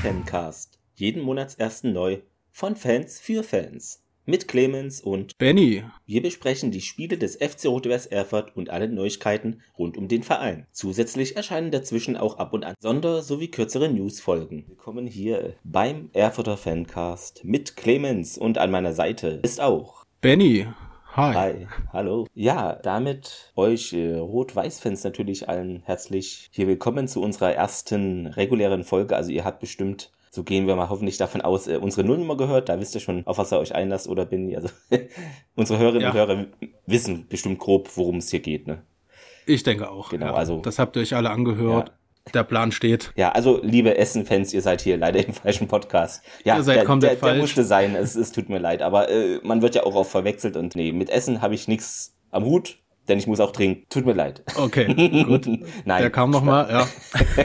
Fancast. Jeden Monatsersten neu von Fans für Fans. Mit Clemens und Benny. Wir besprechen die Spiele des FC Rot-Weiß Erfurt und alle Neuigkeiten rund um den Verein. Zusätzlich erscheinen dazwischen auch ab und an Sonder- sowie kürzere Newsfolgen. Willkommen hier beim Erfurter Fancast mit Clemens und an meiner Seite ist auch Benny. Hi. Hi, hallo. Ja, damit euch äh, Rot-Weiß-Fans natürlich allen herzlich hier willkommen zu unserer ersten regulären Folge. Also ihr habt bestimmt, so gehen wir mal hoffentlich davon aus, äh, unsere Nullnummer gehört. Da wisst ihr schon, auf was ihr euch einlasst oder bin ich. Also unsere Hörerinnen Ja. und Hörer wissen bestimmt grob, worum es hier geht. Ne? Ich denke auch. Genau, ja. also- Das habt ihr euch alle angehört. Der Plan steht. Ja, also liebe Essen-Fans, ihr seid hier leider im falschen Podcast. Ja, Ihr seid der, komplett der, der falsch. musste sein, es, es tut mir leid, aber äh, man wird ja auch oft verwechselt und nee, mit Essen habe ich nichts am Hut, denn ich muss auch trinken. Tut mir leid. Okay, gut. Nein, Der kam noch mal, ja.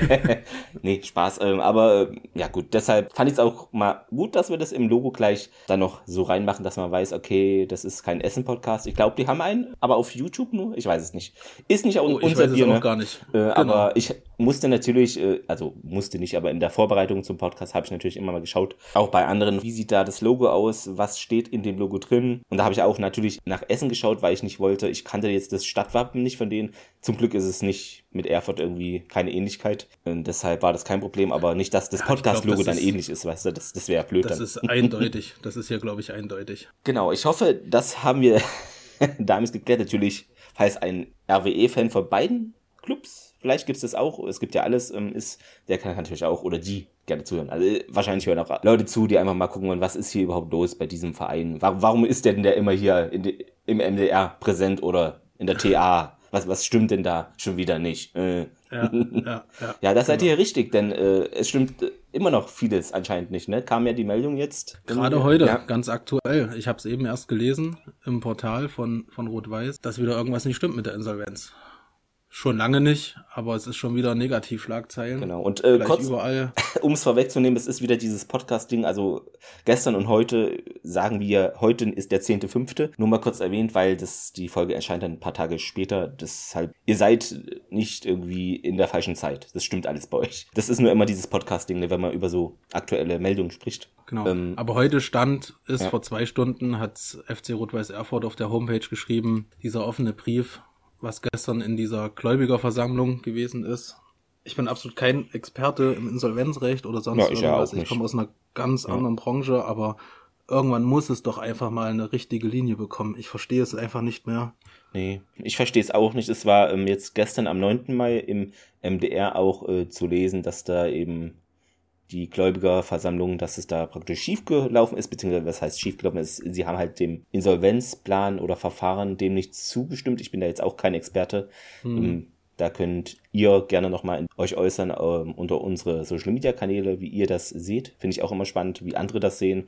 nee, Spaß. Ähm, aber äh, ja gut, deshalb fand ich es auch mal gut, dass wir das im Logo gleich dann noch so reinmachen, dass man weiß, okay, das ist kein Essen-Podcast. Ich glaube, die haben einen, aber auf YouTube nur. Ich weiß es nicht. Ist nicht auch Oh, unser Bier, auch ne? gar nicht. Äh, Genau. Aber ich musste natürlich, äh, also musste nicht, aber in der Vorbereitung zum Podcast habe ich natürlich immer mal geschaut, auch bei anderen, wie sieht da das Logo aus, was steht in dem Logo drin. Und da habe ich auch natürlich nach Essen geschaut, weil ich nicht wollte, ich kannte jetzt das Stadtwappen nicht von denen. Zum Glück ist es nicht mit Erfurt irgendwie keine Ähnlichkeit. Und deshalb war das kein Problem, aber nicht, dass das Ja, Podcast-Logo das dann ist- ähnlich ist, weißt du, das, das wäre blöd Das dann. ist eindeutig. Das ist hier, glaube ich, eindeutig. Genau, ich hoffe, das haben wir damit geklärt. Natürlich, falls ein RWE-Fan von beiden Clubs, vielleicht gibt es das auch, es gibt ja alles, ähm, ist, der kann natürlich auch, oder die gerne zuhören. Also wahrscheinlich hören auch Leute zu, die einfach mal gucken wollen, was ist hier überhaupt los bei diesem Verein? Warum, warum ist der denn der immer hier de, im MDR präsent oder in der TA? Was, was stimmt denn da schon wieder nicht? Äh, Ja, ja, ja. ja, das seid ihr richtig, denn äh, es stimmt äh, immer noch vieles anscheinend nicht, ne? Kam ja die Meldung jetzt. Gerade heute, Ja. ganz aktuell. Ich habe es eben erst gelesen im Portal von, von Rot-Weiß, dass wieder irgendwas nicht stimmt mit der Insolvenz. Schon lange nicht, aber es ist schon wieder Negativschlagzeilen. Genau. Und äh, Gleich kurz, überall. um es vorwegzunehmen, es ist wieder dieses Podcast-Ding, also gestern und heute sagen wir, heute ist der 10.5. Nur mal kurz erwähnt, weil das die Folge erscheint dann ein paar Tage später. Deshalb, ihr seid nicht irgendwie in der falschen Zeit. Das stimmt alles bei euch. Das ist nur immer dieses Podcast-Ding, ne, wenn man über so aktuelle Meldungen spricht. Genau. Ähm, Aber heute stand, ist ja. vor zwei Stunden, hat FC Rot-Weiß Erfurt auf der Homepage geschrieben, dieser offene Brief, was gestern in dieser Gläubigerversammlung gewesen ist. Ich bin absolut kein Experte im Insolvenzrecht oder sonst Ja, ich ja irgendwas. ich komme aus einer ganz anderen Branche, aber irgendwann muss es doch einfach mal eine richtige Linie bekommen. Ich verstehe es einfach nicht mehr. Nee, ich verstehe es auch nicht. Es war ähm, jetzt gestern am 9. Mai im MDR auch äh, zu lesen, dass da eben die Gläubigerversammlung, dass es da praktisch schiefgelaufen ist, beziehungsweise was heißt schiefgelaufen ist, sie haben halt dem Insolvenzplan oder Verfahren dem nicht zugestimmt. Ich bin da jetzt auch kein Experte. Ähm, da könnt ihr gerne nochmal euch äußern ähm, unter unsere Social Media Kanäle, wie ihr das seht. Finde ich auch immer spannend, wie andere das sehen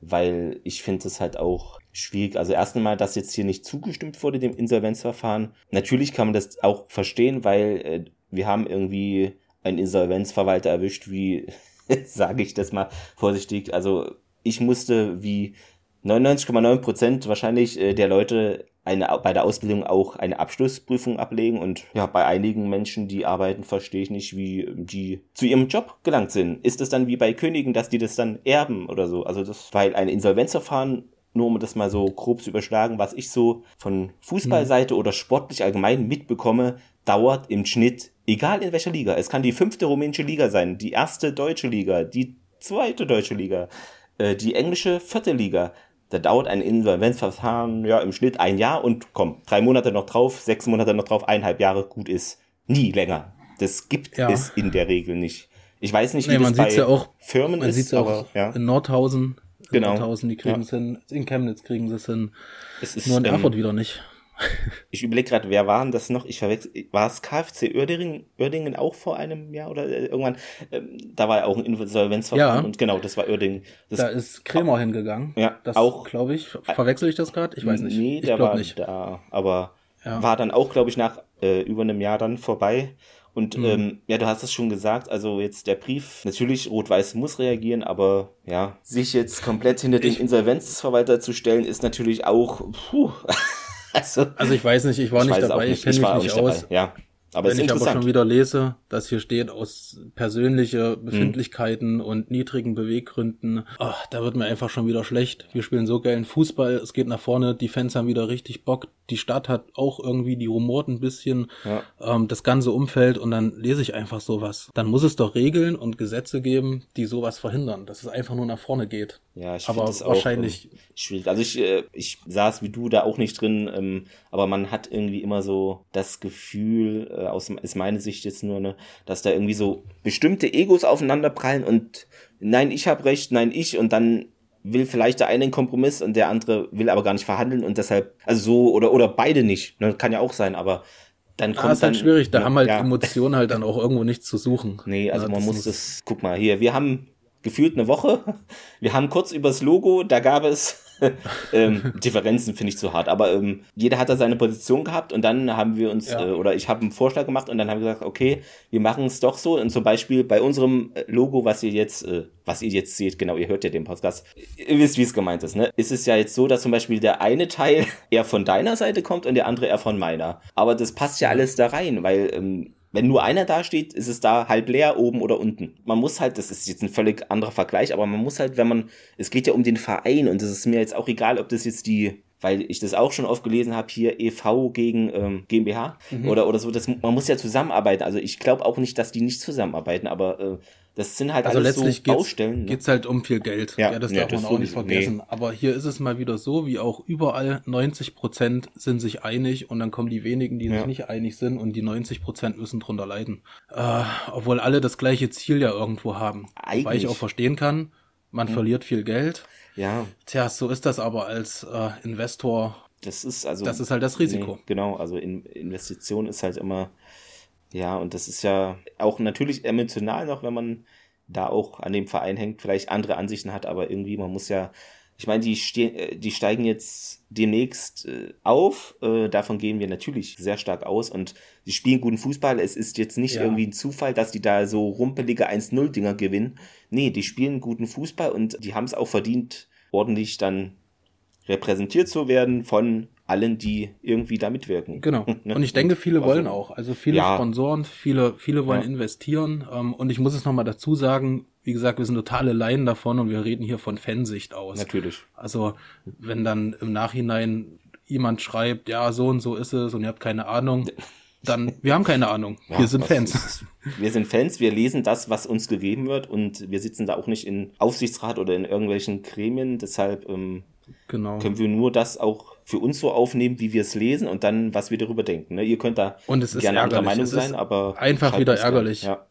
weil ich finde es halt auch schwierig. Also erst einmal, dass jetzt hier nicht zugestimmt wurde dem Insolvenzverfahren. Natürlich kann man das auch verstehen, weil äh, wir haben irgendwie einen Insolvenzverwalter erwischt, wie sage ich das mal vorsichtig. Also ich musste wie 99,9 Prozent wahrscheinlich äh, der Leute eine, bei der Ausbildung auch eine Abschlussprüfung ablegen und ja, bei einigen Menschen, die arbeiten, verstehe ich nicht, wie die zu ihrem Job gelangt sind. Ist es dann wie bei Königen, dass die das dann erben oder so? Also das, weil ein Insolvenzverfahren, nur um das mal so grob zu überschlagen, was ich so von Fußballseite oder sportlich allgemein mitbekomme, dauert im Schnitt, egal in welcher Liga, es kann die fünfte rumänische Liga sein, die erste deutsche Liga, die zweite deutsche Liga, äh, die englische vierte Liga, da dauert ein Insolvenzverfahren ja im Schnitt ein Jahr und komm, drei Monate noch drauf, sechs Monate noch drauf, eineinhalb Jahre, gut ist. Nie länger. Das gibt Ja. es in der Regel nicht. Ich weiß nicht, wie Nee, man das bei ja auch- Firmen Man ist, sieht es auch ja. in Nordhausen. In Genau. Nordhausen, die kriegen es hin. In Chemnitz kriegen sie es hin. Es ist, Nur in ähm, Erfurt wieder nicht. Ich überlege gerade, wer waren das noch? Ich verwechsel, war es KfC Uerdingen, Uerdingen auch vor einem Jahr oder äh, irgendwann? Ähm, da war ja auch ein Insolvenzverfahren Ja. und genau, das war Uerdingen. Das, Da ist Kremer hingegangen. Ja, das auch- glaube ich. Verwechsel ich das gerade? Ich weiß nicht. Nee, ich der war nicht. da, aber Ja. war dann auch, glaube ich, nach äh, über einem Jahr dann vorbei. Und Mhm. ähm, ja, du hast es schon gesagt, also jetzt der Brief, natürlich Rot-Weiß muss reagieren, aber ja, sich jetzt komplett hinter den Insolvenzverwalter zu stellen, ist natürlich auch, puh, also, Also ich weiß nicht, ich war ich nicht dabei, ich kenne ich mich nicht nicht aus. dabei, ja. Aber Wenn ich aber schon wieder lese, dass hier steht aus persönliche Hm. Befindlichkeiten und niedrigen Beweggründen, ach, da wird mir einfach schon wieder schlecht. Wir spielen so geilen Fußball, es geht nach vorne, die Fans haben wieder richtig Bock, die Stadt hat auch irgendwie, die rumort ein bisschen, Ja. ähm, das ganze Umfeld und dann lese ich einfach sowas. Dann muss es doch Regeln und Gesetze geben, die sowas verhindern, dass es einfach nur nach vorne geht. Ja, ich Aber finde das wahrscheinlich- auch ähm, schwierig. Also ich, äh, ich saß wie du da auch nicht drin, ähm, aber man hat irgendwie immer so das Gefühl, aus ist meine Sicht jetzt nur, ne, dass da irgendwie so bestimmte Egos aufeinanderprallen und nein, ich habe recht, nein, ich und dann will vielleicht der eine einen Kompromiss und der andere will aber gar nicht verhandeln und deshalb, also so, oder, oder beide nicht, ne, kann ja auch sein, aber dann kommt Ah, ist dann, halt schwierig, da ne, haben halt ja. Emotionen halt dann auch irgendwo nichts zu suchen. Nee, also Ja, man das muss das, guck mal hier, wir haben gefühlt eine Woche, wir haben kurz übers Logo, da gab es ähm, Differenzen, finde ich zu hart, aber ähm, jeder hat da seine Position gehabt und dann haben wir uns, Ja. äh, oder ich habe einen Vorschlag gemacht und dann haben wir gesagt, okay, wir machen es doch so und zum Beispiel bei unserem äh, Logo, was ihr jetzt, äh, was ihr jetzt seht, genau, ihr hört ja den Podcast, ihr wisst, wie es gemeint ist, ne? Ist es ja jetzt so, dass zum Beispiel der eine Teil eher von deiner Seite kommt und der andere eher von meiner. Aber das passt ja alles da rein, weil ähm, wenn nur einer da steht, ist es da halb leer, oben oder unten. Man muss halt, das ist jetzt ein völlig anderer Vergleich, aber man muss halt, wenn man, es geht ja um den Verein und es ist mir jetzt auch egal, ob das jetzt die, weil ich das auch schon oft gelesen habe, hier EV gegen ähm, GmbH oder, oder so, das, man muss ja zusammenarbeiten. Also ich glaube auch nicht, dass die nicht zusammenarbeiten, aber äh, das sind halt Also alles letztlich so geht's, Baustellen. Ne? geht's halt um viel Geld. Ja, Ja, das ja, darf das man auch nicht vergessen. Aber hier ist es mal wieder so, wie auch überall, 90 Prozent sind sich einig und dann kommen die wenigen, die Ja. sich nicht einig sind und die 90 Prozent müssen drunter leiden. Äh, obwohl alle das gleiche Ziel ja irgendwo haben. Wobei ich Eigentlich. auch verstehen kann, man verliert viel Geld. Ja, Tja, so ist das aber als äh, Investor. das ist also. Das ist halt das Risiko. Nee, genau, also in, Investition ist halt immer, ja, und das ist ja auch natürlich emotional noch, wenn man da auch an dem Verein hängt, vielleicht andere Ansichten hat, aber irgendwie, man muss ja, ich meine, die, ste äh, die steigen jetzt demnächst äh, auf, äh, davon gehen wir natürlich sehr stark aus und die spielen guten Fußball. Es ist jetzt nicht Ja. irgendwie ein Zufall, dass die da so rumpelige 1-0-Dinger gewinnen. Nee, die spielen guten Fußball und die haben es auch verdient, ordentlich dann repräsentiert zu werden von allen, die irgendwie da mitwirken. Genau. Ne? Und ich denke, viele wollen auch. Also viele ja. Sponsoren, viele, viele wollen Ja. investieren. Ähm, und ich muss es nochmal dazu sagen, wie gesagt, wir sind totale Laien davon und wir reden hier von Fansicht aus. Natürlich. Also, wenn dann im Nachhinein jemand schreibt, ja, so und so ist es und ihr habt keine Ahnung, dann, wir haben keine Ahnung. Ja, wir sind Fans. ist- Wir sind Fans, wir lesen das, was uns gegeben wird und wir sitzen da auch nicht in Aufsichtsrat oder in irgendwelchen Gremien. Deshalb ähm, Genau. können wir nur das auch für uns so aufnehmen, wie wir es lesen und dann, was wir darüber denken. Ne? Ihr könnt da Und es gerne anderer. Meinung sein, aber einfach wieder ärgerlich. Ja.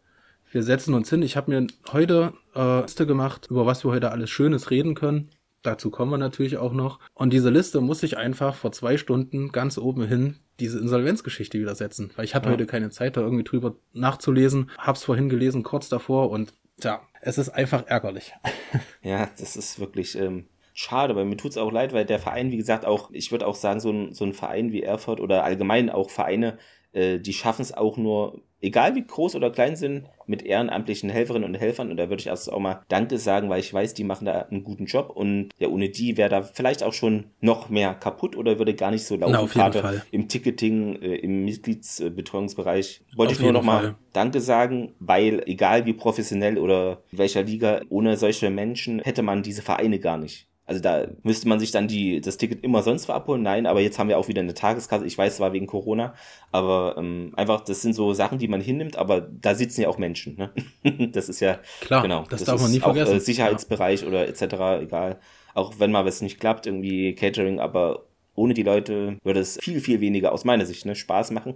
Wir setzen uns hin. Ich habe mir heute äh, Liste gemacht, über was wir heute alles Schönes reden können. Dazu kommen wir natürlich auch noch. Und diese Liste muss ich einfach vor zwei Stunden ganz oben hin diese Insolvenzgeschichte wieder setzen. Weil ich hatte Ja. heute keine Zeit, da irgendwie drüber nachzulesen. Hab's vorhin gelesen, kurz davor. Und tja, es ist einfach ärgerlich. Ja, das ist wirklich ähm, schade, weil mir tut's auch leid, weil der Verein, wie gesagt, auch, ich würde auch sagen, so ein, so ein Verein wie Erfurt oder allgemein auch Vereine, äh, die schaffen es auch nur, egal wie groß oder klein sind, mit ehrenamtlichen Helferinnen und Helfern. Und da würde ich erst auch mal Danke sagen, weil ich weiß, die machen da einen guten Job und ja, ohne die wäre da vielleicht auch schon noch mehr kaputt oder würde gar nicht so laufen. Na, auf jeden Gerade Fall. Im Ticketing, äh, im Mitgliedsbetreuungsbereich. Wollte Auf ich nur noch mal Fall. Danke sagen, weil egal wie professionell oder in welcher Liga, ohne solche Menschen hätte man diese Vereine gar nicht. Also da müsste man sich dann die, das Ticket immer sonst wo abholen. Nein, aber jetzt haben wir auch wieder eine Tageskasse. Ich weiß, es war wegen Corona, aber ähm, einfach, das sind so Sachen, die man hinnimmt, aber da sitzen ja auch Menschen. Ne? das ist ja, Klar, genau. das darf man nie vergessen. Auch, äh, Sicherheitsbereich oder etc., egal. Auch wenn mal was nicht klappt, irgendwie Catering, aber ohne die Leute würde es viel, viel weniger aus meiner Sicht ne, Spaß machen.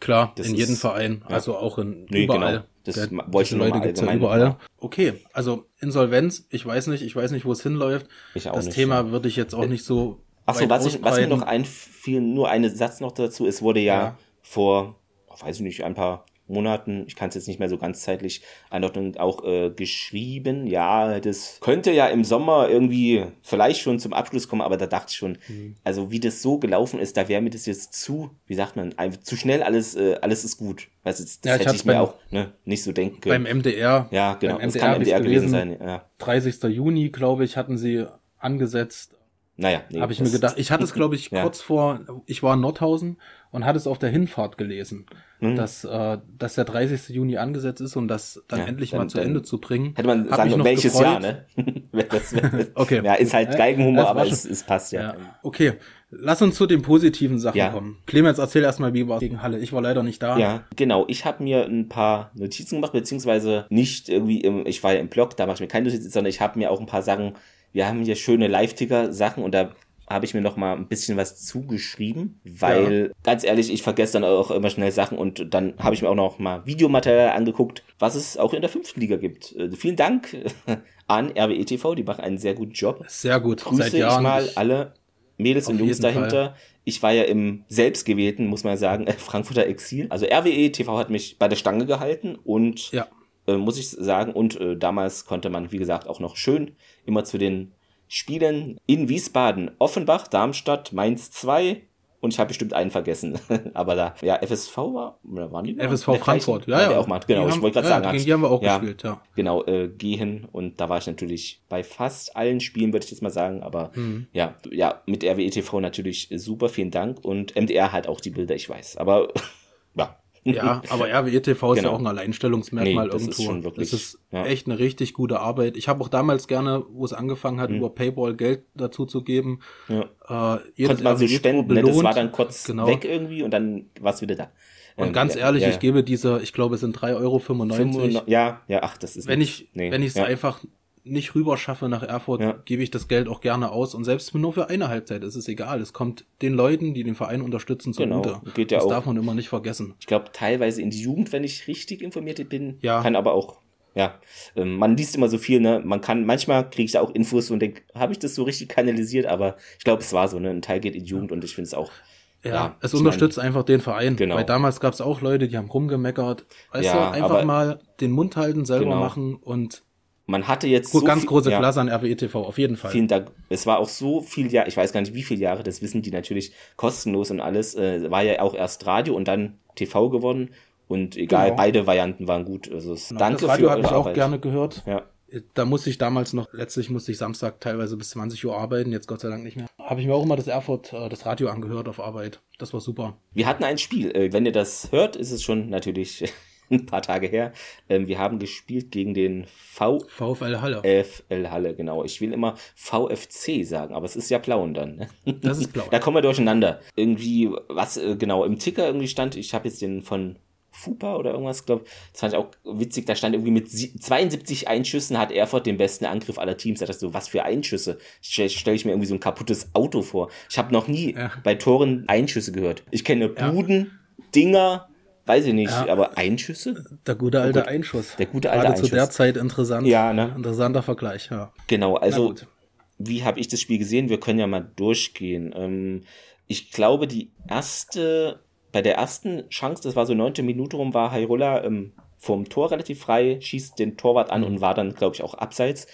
Klar, Das in jedem Verein, ja. also auch in Nee, überall. genau. Das ma- wollte ich Leute gibt's ja überall. machen. Okay, also Insolvenz, ich weiß nicht, ich weiß nicht, wo es hinläuft. Ich auch das nicht, Thema ja. würde ich jetzt auch nicht so. Achso, weit was, ich, was mir noch einfiel, nur einen Satz noch dazu, es wurde ja, Ja. vor, weiß ich nicht, ein paar Monaten, ich kann es jetzt nicht mehr so ganz zeitlich einordnen, auch äh, geschrieben, ja, das könnte ja im Sommer irgendwie vielleicht schon zum Abschluss kommen, aber da dachte ich schon, Mhm. also wie das so gelaufen ist, da wäre mir das jetzt zu, wie sagt man, zu schnell alles, äh, alles ist gut. Weißt du, das Ja, ich hätte ich mir beim- auch ne, nicht so denken beim können. MDR. ja, genau, beim das MDR kann hab ich's MDR gewesen gelesen. sein, ja. 30. Juni, glaube ich, hatten sie angesetzt. Naja, nee, Habe ich mir das- gedacht. Ich hatte es, glaube ich, Ja. kurz vor, ich war in Nordhausen und hatte es auf der Hinfahrt gelesen, mhm. dass, äh, dass der 30. Juni angesetzt ist und das dann ja, endlich dann, mal zu Ende zu bringen. Hätte man sagen noch welches gefreut. Jahr, ne? das, okay. Ja, ist halt Geigenhumor, aber es, es passt ja. ja. Okay, Lass uns zu den positiven Sachen ja. kommen. Clemens, erzähl erstmal, wie war es gegen Halle. Ich war leider nicht da. Ja, genau. Ich habe mir ein paar Notizen gemacht, beziehungsweise nicht irgendwie im, ich war ja im Blog, da mache ich mir keine Notizen, sondern ich habe mir auch ein paar Sachen, wir haben hier schöne Live-Ticker-Sachen und da habe ich mir noch mal ein bisschen was zugeschrieben, weil ja. ganz ehrlich, ich vergesse dann auch immer schnell Sachen und dann habe ich mir auch noch mal Videomaterial angeguckt, was es auch in der fünften Liga gibt. Äh, vielen Dank an RWE TV, die machen einen sehr guten Job. Sehr gut. Grüße Seit Jahren ich mal alle Mädels und Jungs dahinter. Fall. Ich war ja im selbstgewählten, muss man sagen, Frankfurter Exil. Also RWE TV hat mich bei der Stange gehalten und ja. äh, muss ich sagen, und äh, damals konnte man, wie gesagt, auch noch schön immer zu den Spielen in Wiesbaden, Offenbach, Darmstadt, Mainz 2, und ich habe bestimmt einen vergessen. Aber da, ja, FSV war, oder waren die? FSV Frankfurt, ja, ja. Auch mal, genau, ich wollte gerade ja, sagen. Gegen die haben wir auch ja, gespielt, ja. Genau, äh, gehen. Und da war ich natürlich bei fast allen Spielen, würde ich jetzt mal sagen. Aber mhm. ja, ja, mit RWE TV natürlich super, vielen Dank. Und MDR hat auch die Bilder, ich weiß. Aber ja, aber RWE TV ist genau. ja auch ein Alleinstellungsmerkmal nee, das irgendwo. Ist schon wirklich, das ist ja. echt eine richtig gute Arbeit. Ich habe auch damals gerne, wo es angefangen hat, mhm. über Payball Geld dazu zu geben. Ja. Äh, jedes Konnte man so spenden, ne? das war dann kurz genau. weg irgendwie und dann war es wieder da. Und ähm, ganz ehrlich, ja, ich gebe diese, ich glaube, es sind 3,95 Euro. Ja, ja, ach, das ist. Wenn nicht, ich, nee, wenn ich es einfach nicht rüber schaffe nach Erfurt, ja. gebe ich das Geld auch gerne aus. Und selbst nur für eine Halbzeit ist es egal. Es kommt den Leuten, die den Verein unterstützen, zugute. Genau. Geht ja das auch. darf man immer nicht vergessen. Ich glaube, teilweise in die Jugend, wenn ich richtig informiert bin, ja. kann aber auch ja, ähm, man liest immer so viel, ne? Man kann, manchmal kriege ich da auch Infos und denke, habe ich das so richtig kanalisiert, aber ich glaube, es war so, ne? Ein Teil geht in die Jugend und ich finde es auch. Ja, ja es unterstützt mein, einfach den Verein. Genau. Weil damals gab es auch Leute, die haben rumgemeckert. Weißt ja, einfach mal den Mund halten, selber genau. machen und man hatte jetzt so ganz viel, große ja, Klasse an RWE TV, auf jeden Fall. Vielen Dank. Es war auch so viel Jahre, ich weiß gar nicht wie viele Jahre, das wissen die natürlich kostenlos und alles. Äh, war ja auch erst Radio und dann TV geworden. Und egal, genau. beide Varianten waren gut. Also genau, danke das Radio habe ich auch gerne gehört. Ja. Da musste ich damals noch, letztlich musste ich Samstag teilweise bis 20 Uhr arbeiten, jetzt Gott sei Dank nicht mehr. Habe ich mir auch immer das Erfurt, äh, das Radio angehört auf Arbeit. Das war super. Wir hatten ein Spiel. Äh, wenn ihr das hört, ist es schon natürlich ein paar Tage her. Ähm, wir haben gespielt gegen den v VfL Halle. VfL Halle, genau. Ich will immer VFC sagen, aber es ist ja Plauen dann. Ne? Das ist Plauen. da kommen wir durcheinander. Irgendwie, was äh, genau im Ticker irgendwie stand, ich habe jetzt den von Fupa oder irgendwas, glaube Das fand ich auch witzig. Da stand irgendwie mit 72 Einschüssen hat Erfurt den besten Angriff aller Teams. Da dachte ich so, was für Einschüsse? Stelle stell ich mir irgendwie so ein kaputtes Auto vor. Ich habe noch nie ja. bei Toren Einschüsse gehört. Ich kenne Buden, ja. Dinger, weiß ich nicht, ja, aber Einschüsse? Der gute alte gut, Einschuss. Der gute alte Gerade Einschuss. zu der Zeit interessant. Ja, ne? Interessanter Vergleich, ja. Genau, also wie habe ich das Spiel gesehen? Wir können ja mal durchgehen. Ähm, ich glaube, die erste, bei der ersten Chance, das war so neunte Minute rum, war Hairola ähm, vorm Tor relativ frei, schießt den Torwart an mhm. und war dann, glaube ich, auch abseits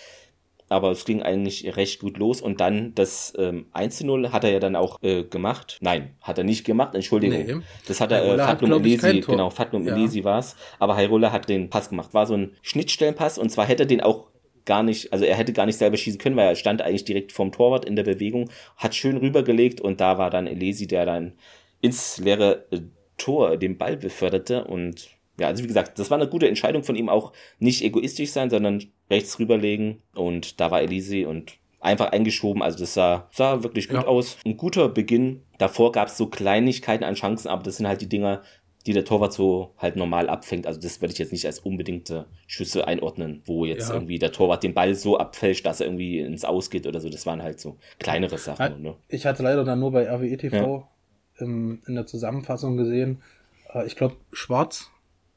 aber es ging eigentlich recht gut los und dann das ähm, 1-0 hat er ja dann auch äh, gemacht. Nein, hat er nicht gemacht, Entschuldigung. Nee. Das hat er, äh, Fatlum Elesi, genau, Fatlum ja. Elesi war es, aber Hairola hat den Pass gemacht. War so ein Schnittstellenpass und zwar hätte er den auch gar nicht, also er hätte gar nicht selber schießen können, weil er stand eigentlich direkt vorm Torwart in der Bewegung, hat schön rübergelegt und da war dann Elesi, der dann ins leere äh, Tor den Ball beförderte und ja, also wie gesagt, das war eine gute Entscheidung von ihm auch nicht egoistisch sein, sondern rechts rüberlegen und da war Elise und einfach eingeschoben. Also das sah, sah wirklich gut ja. aus. Ein guter Beginn. Davor gab es so Kleinigkeiten an Chancen, aber das sind halt die Dinger, die der Torwart so halt normal abfängt. Also das würde ich jetzt nicht als unbedingte Schüsse einordnen, wo jetzt ja. irgendwie der Torwart den Ball so abfälscht, dass er irgendwie ins Ausgeht oder so. Das waren halt so kleinere Sachen. Ne? Ich hatte leider dann nur bei RWE TV ja. in der Zusammenfassung gesehen, äh, ich glaube Schwarz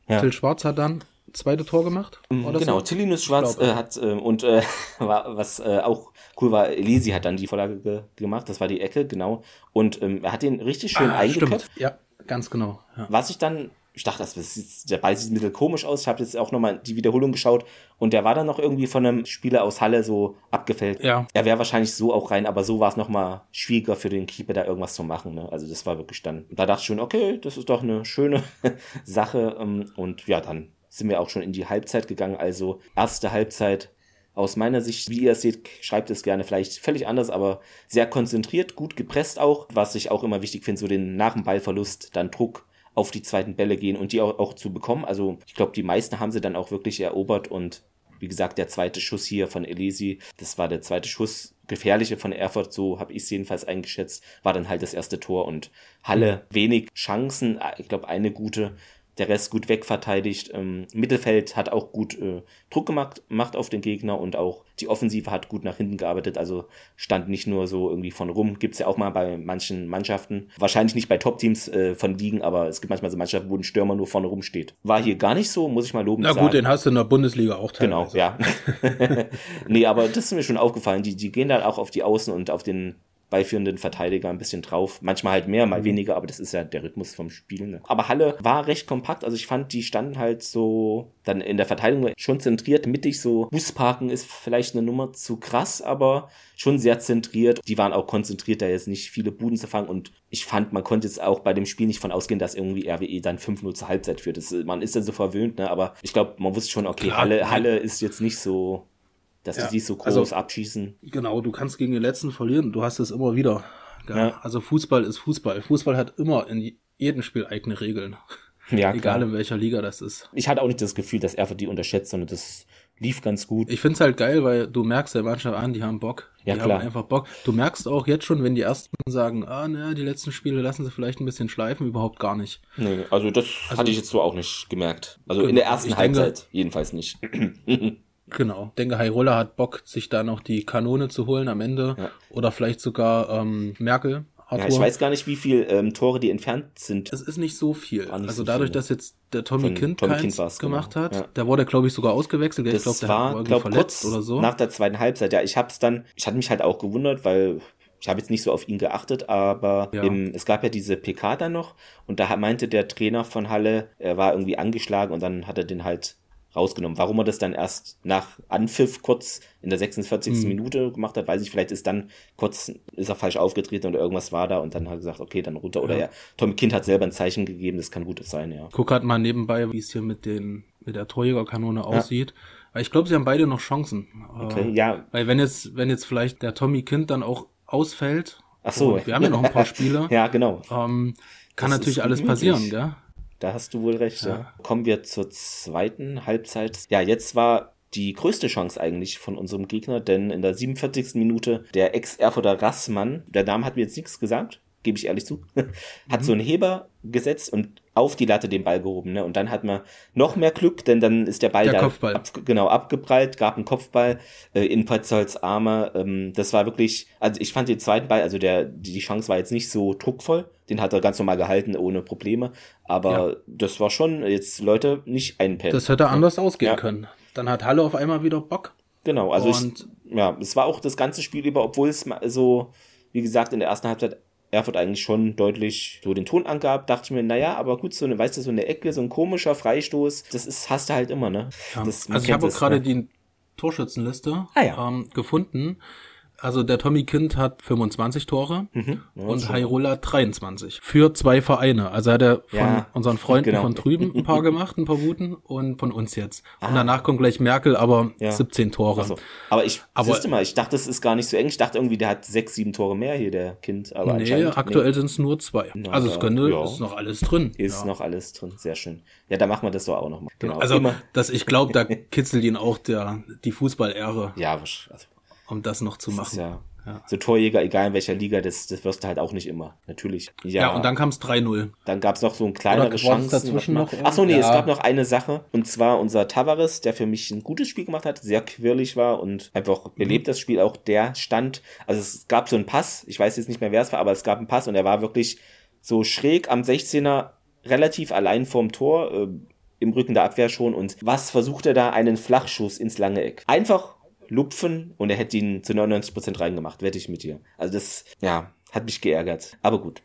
ja. Till Schwarz hat dann zweite Tor gemacht. Mhm, oder genau, so? Tillinus Schwarz äh, hat äh, und äh, war, was äh, auch cool war, Elisi hat dann die Vorlage ge gemacht, das war die Ecke, genau. Und ähm, er hat den richtig schön ah, eingeköpft. Ja, ganz genau. Ja. Was ich dann ich dachte, das ist, der Ball sieht ein bisschen komisch aus. Ich habe jetzt auch nochmal die Wiederholung geschaut und der war dann noch irgendwie von einem Spieler aus Halle so abgefällt. Ja. Er wäre wahrscheinlich so auch rein, aber so war es nochmal schwieriger für den Keeper, da irgendwas zu machen. Ne? Also das war wirklich dann, da dachte ich schon, okay, das ist doch eine schöne Sache. Ähm, und ja, dann sind wir auch schon in die Halbzeit gegangen. Also erste Halbzeit aus meiner Sicht, wie ihr es seht, schreibt es gerne vielleicht völlig anders, aber sehr konzentriert, gut gepresst auch, was ich auch immer wichtig finde, so den nach dem Ballverlust dann Druck auf die zweiten Bälle gehen und die auch, auch zu bekommen. Also ich glaube, die meisten haben sie dann auch wirklich erobert und wie gesagt, der zweite Schuss hier von Elisi, das war der zweite Schuss, gefährliche von Erfurt, so habe ich es jedenfalls eingeschätzt, war dann halt das erste Tor und Halle wenig Chancen, ich glaube eine gute, der Rest gut wegverteidigt. Ähm, Mittelfeld hat auch gut äh, Druck gemacht, macht auf den Gegner und auch die Offensive hat gut nach hinten gearbeitet. Also stand nicht nur so irgendwie von rum. Gibt's ja auch mal bei manchen Mannschaften. Wahrscheinlich nicht bei Top-Teams äh, von Ligen, aber es gibt manchmal so Mannschaften, wo ein Stürmer nur vorne rum steht. War hier gar nicht so, muss ich mal loben. Na gut, den hast du in der Bundesliga auch teilweise. Genau, ja. nee, aber das ist mir schon aufgefallen. Die, die gehen dann auch auf die Außen und auf den beiführenden Verteidiger ein bisschen drauf. Manchmal halt mehr, mal mhm. weniger, aber das ist ja der Rhythmus vom Spiel. Ne? Aber Halle war recht kompakt, also ich fand, die standen halt so dann in der Verteidigung schon zentriert, mittig so. Busparken ist vielleicht eine Nummer zu krass, aber schon sehr zentriert. Die waren auch konzentriert, da jetzt nicht viele Buden zu fangen und ich fand, man konnte jetzt auch bei dem Spiel nicht von ausgehen, dass irgendwie RWE dann 5-0 zur Halbzeit führt. Das, man ist dann so verwöhnt, ne? aber ich glaube, man wusste schon, okay, Klar, Halle, Halle ist jetzt nicht so dass ja. die so groß also, abschießen. Genau, du kannst gegen den letzten verlieren. Du hast es immer wieder. Ja. Also Fußball ist Fußball. Fußball hat immer in jedem Spiel eigene Regeln. Ja, Egal in welcher Liga das ist. Ich hatte auch nicht das Gefühl, dass er für die unterschätzt, sondern das lief ganz gut. Ich find's halt geil, weil du merkst der Mannschaft an, die haben Bock. Ja, die klar. haben einfach Bock. Du merkst auch jetzt schon, wenn die ersten sagen, ah, naja, die letzten Spiele lassen sie vielleicht ein bisschen schleifen, überhaupt gar nicht. Nee, also das also, hatte ich jetzt so auch nicht gemerkt. Also in der ersten Halbzeit denke, jedenfalls nicht. Genau. Ich denke, Hairola hat Bock, sich da noch die Kanone zu holen am Ende. Ja. Oder vielleicht sogar ähm, Merkel. Ja, ich weiß gar nicht, wie viel ähm, Tore die entfernt sind. Es ist nicht so viel. Nicht also so dadurch, viel. dass jetzt der Tommy Von Kind Tommy kind gemacht genau. hat, ja. der wurde, glaube ich, sogar ausgewechselt. Das ich glaub, der war, war glaub, verletzt oder so. Nach der zweiten Halbzeit, ja. Ich hab's dann, ich hatte mich halt auch gewundert, weil ich habe jetzt nicht so auf ihn geachtet, aber ja. im, es gab ja diese PK dann noch und da meinte der Trainer von Halle, er war irgendwie angeschlagen und dann hat er den halt rausgenommen. Warum er das dann erst nach Anpfiff kurz in der 46. Mhm. Minute gemacht hat, weiß ich, vielleicht ist dann kurz, ist er falsch aufgetreten oder irgendwas war da und dann hat er gesagt, okay, dann runter. Oder ja, Tommy Kind hat selber ein Zeichen gegeben, das kann gutes sein, ja. Guck halt mal nebenbei, wie es hier mit den, mit der Torjägerkanone aussieht. Ja. Ich glaube, sie haben beide noch Chancen. Okay, äh, ja. Weil wenn jetzt, wenn jetzt vielleicht der Tommy Kind dann auch ausfällt, Ach so. wir haben ja noch ein paar Spiele. ja, genau. Ähm, kann das natürlich alles passieren, gell? Da hast du wohl recht. Ja. ja. Kommen wir zur zweiten Halbzeit. Ja, jetzt war die größte Chance eigentlich von unserem Gegner, denn in der 47. Minute der Ex-Erfurter Rassmann, der Name hat mir jetzt nichts gesagt, gebe ich ehrlich zu, hat mhm. so einen Heber gesetzt und auf die Latte den Ball gehoben. Ne? Und dann hat man noch mehr Glück, denn dann ist der Ball der da Kopfball. Ab, genau abgeprallt, gab einen Kopfball äh, in Potzolz Arme. Ähm, das war wirklich, also ich fand den zweiten Ball, also der die Chance war jetzt nicht so druckvoll. Den hat er ganz normal gehalten, ohne Probleme. Aber ja. das war schon jetzt Leute nicht einpennen. Das hätte anders ausgehen ja. können. Dann hat Halle auf einmal wieder Bock. Genau, also ich, ja, es war auch das ganze Spiel über, obwohl es so, wie gesagt, in der ersten Halbzeit Erfurt eigentlich schon deutlich so den Ton angab, dachte ich mir, naja, aber gut, so eine, weißt du, so eine Ecke, so ein komischer Freistoß, das ist, hast du halt immer, ne? Ja. Das, also ich habe gerade ne? die Torschützenliste ah, ja. ähm, gefunden. Also der Tommy Kind hat 25 Tore mhm. und Hairola 23 für zwei Vereine. Also hat er von ja, unseren Freunden genau. von drüben ein paar gemacht, ein paar guten und von uns jetzt. Ah. Und danach kommt gleich Merkel, aber ja. 17 Tore. So. Aber ich, aber, mal, ich dachte, das ist gar nicht so eng. Ich dachte irgendwie, der hat sechs, sieben Tore mehr hier, der Kind. Aber nee, aktuell nee. sind es nur zwei. Na, also es könnte, ja. ist noch alles drin. Ist noch alles drin, sehr schön. Ja, da machen wir das doch auch nochmal. Genau. Also, Immer. ich glaube, da kitzelt ihn auch der, die Fußball-Ehre. Ja, also, um das noch zu machen. Ja ja. So Torjäger, egal in welcher Liga, das, das wirst du halt auch nicht immer. Natürlich. Ja, ja und dann kam es 3-0. Dann gab es noch so ein kleineres Chancen. dazwischen noch? Achso, nee, ja. es gab noch eine Sache. Und zwar unser Tavares, der für mich ein gutes Spiel gemacht hat, sehr quirlig war und einfach belebt mhm. das Spiel auch. Der stand, also es gab so einen Pass, ich weiß jetzt nicht mehr, wer es war, aber es gab einen Pass und er war wirklich so schräg am 16er, relativ allein vorm Tor, äh, im Rücken der Abwehr schon. Und was versucht er da? Einen Flachschuss ins lange Eck. Einfach lupfen und er hätte ihn zu 99% reingemacht, wette ich mit dir. Also das, ja, hat mich geärgert. Aber gut.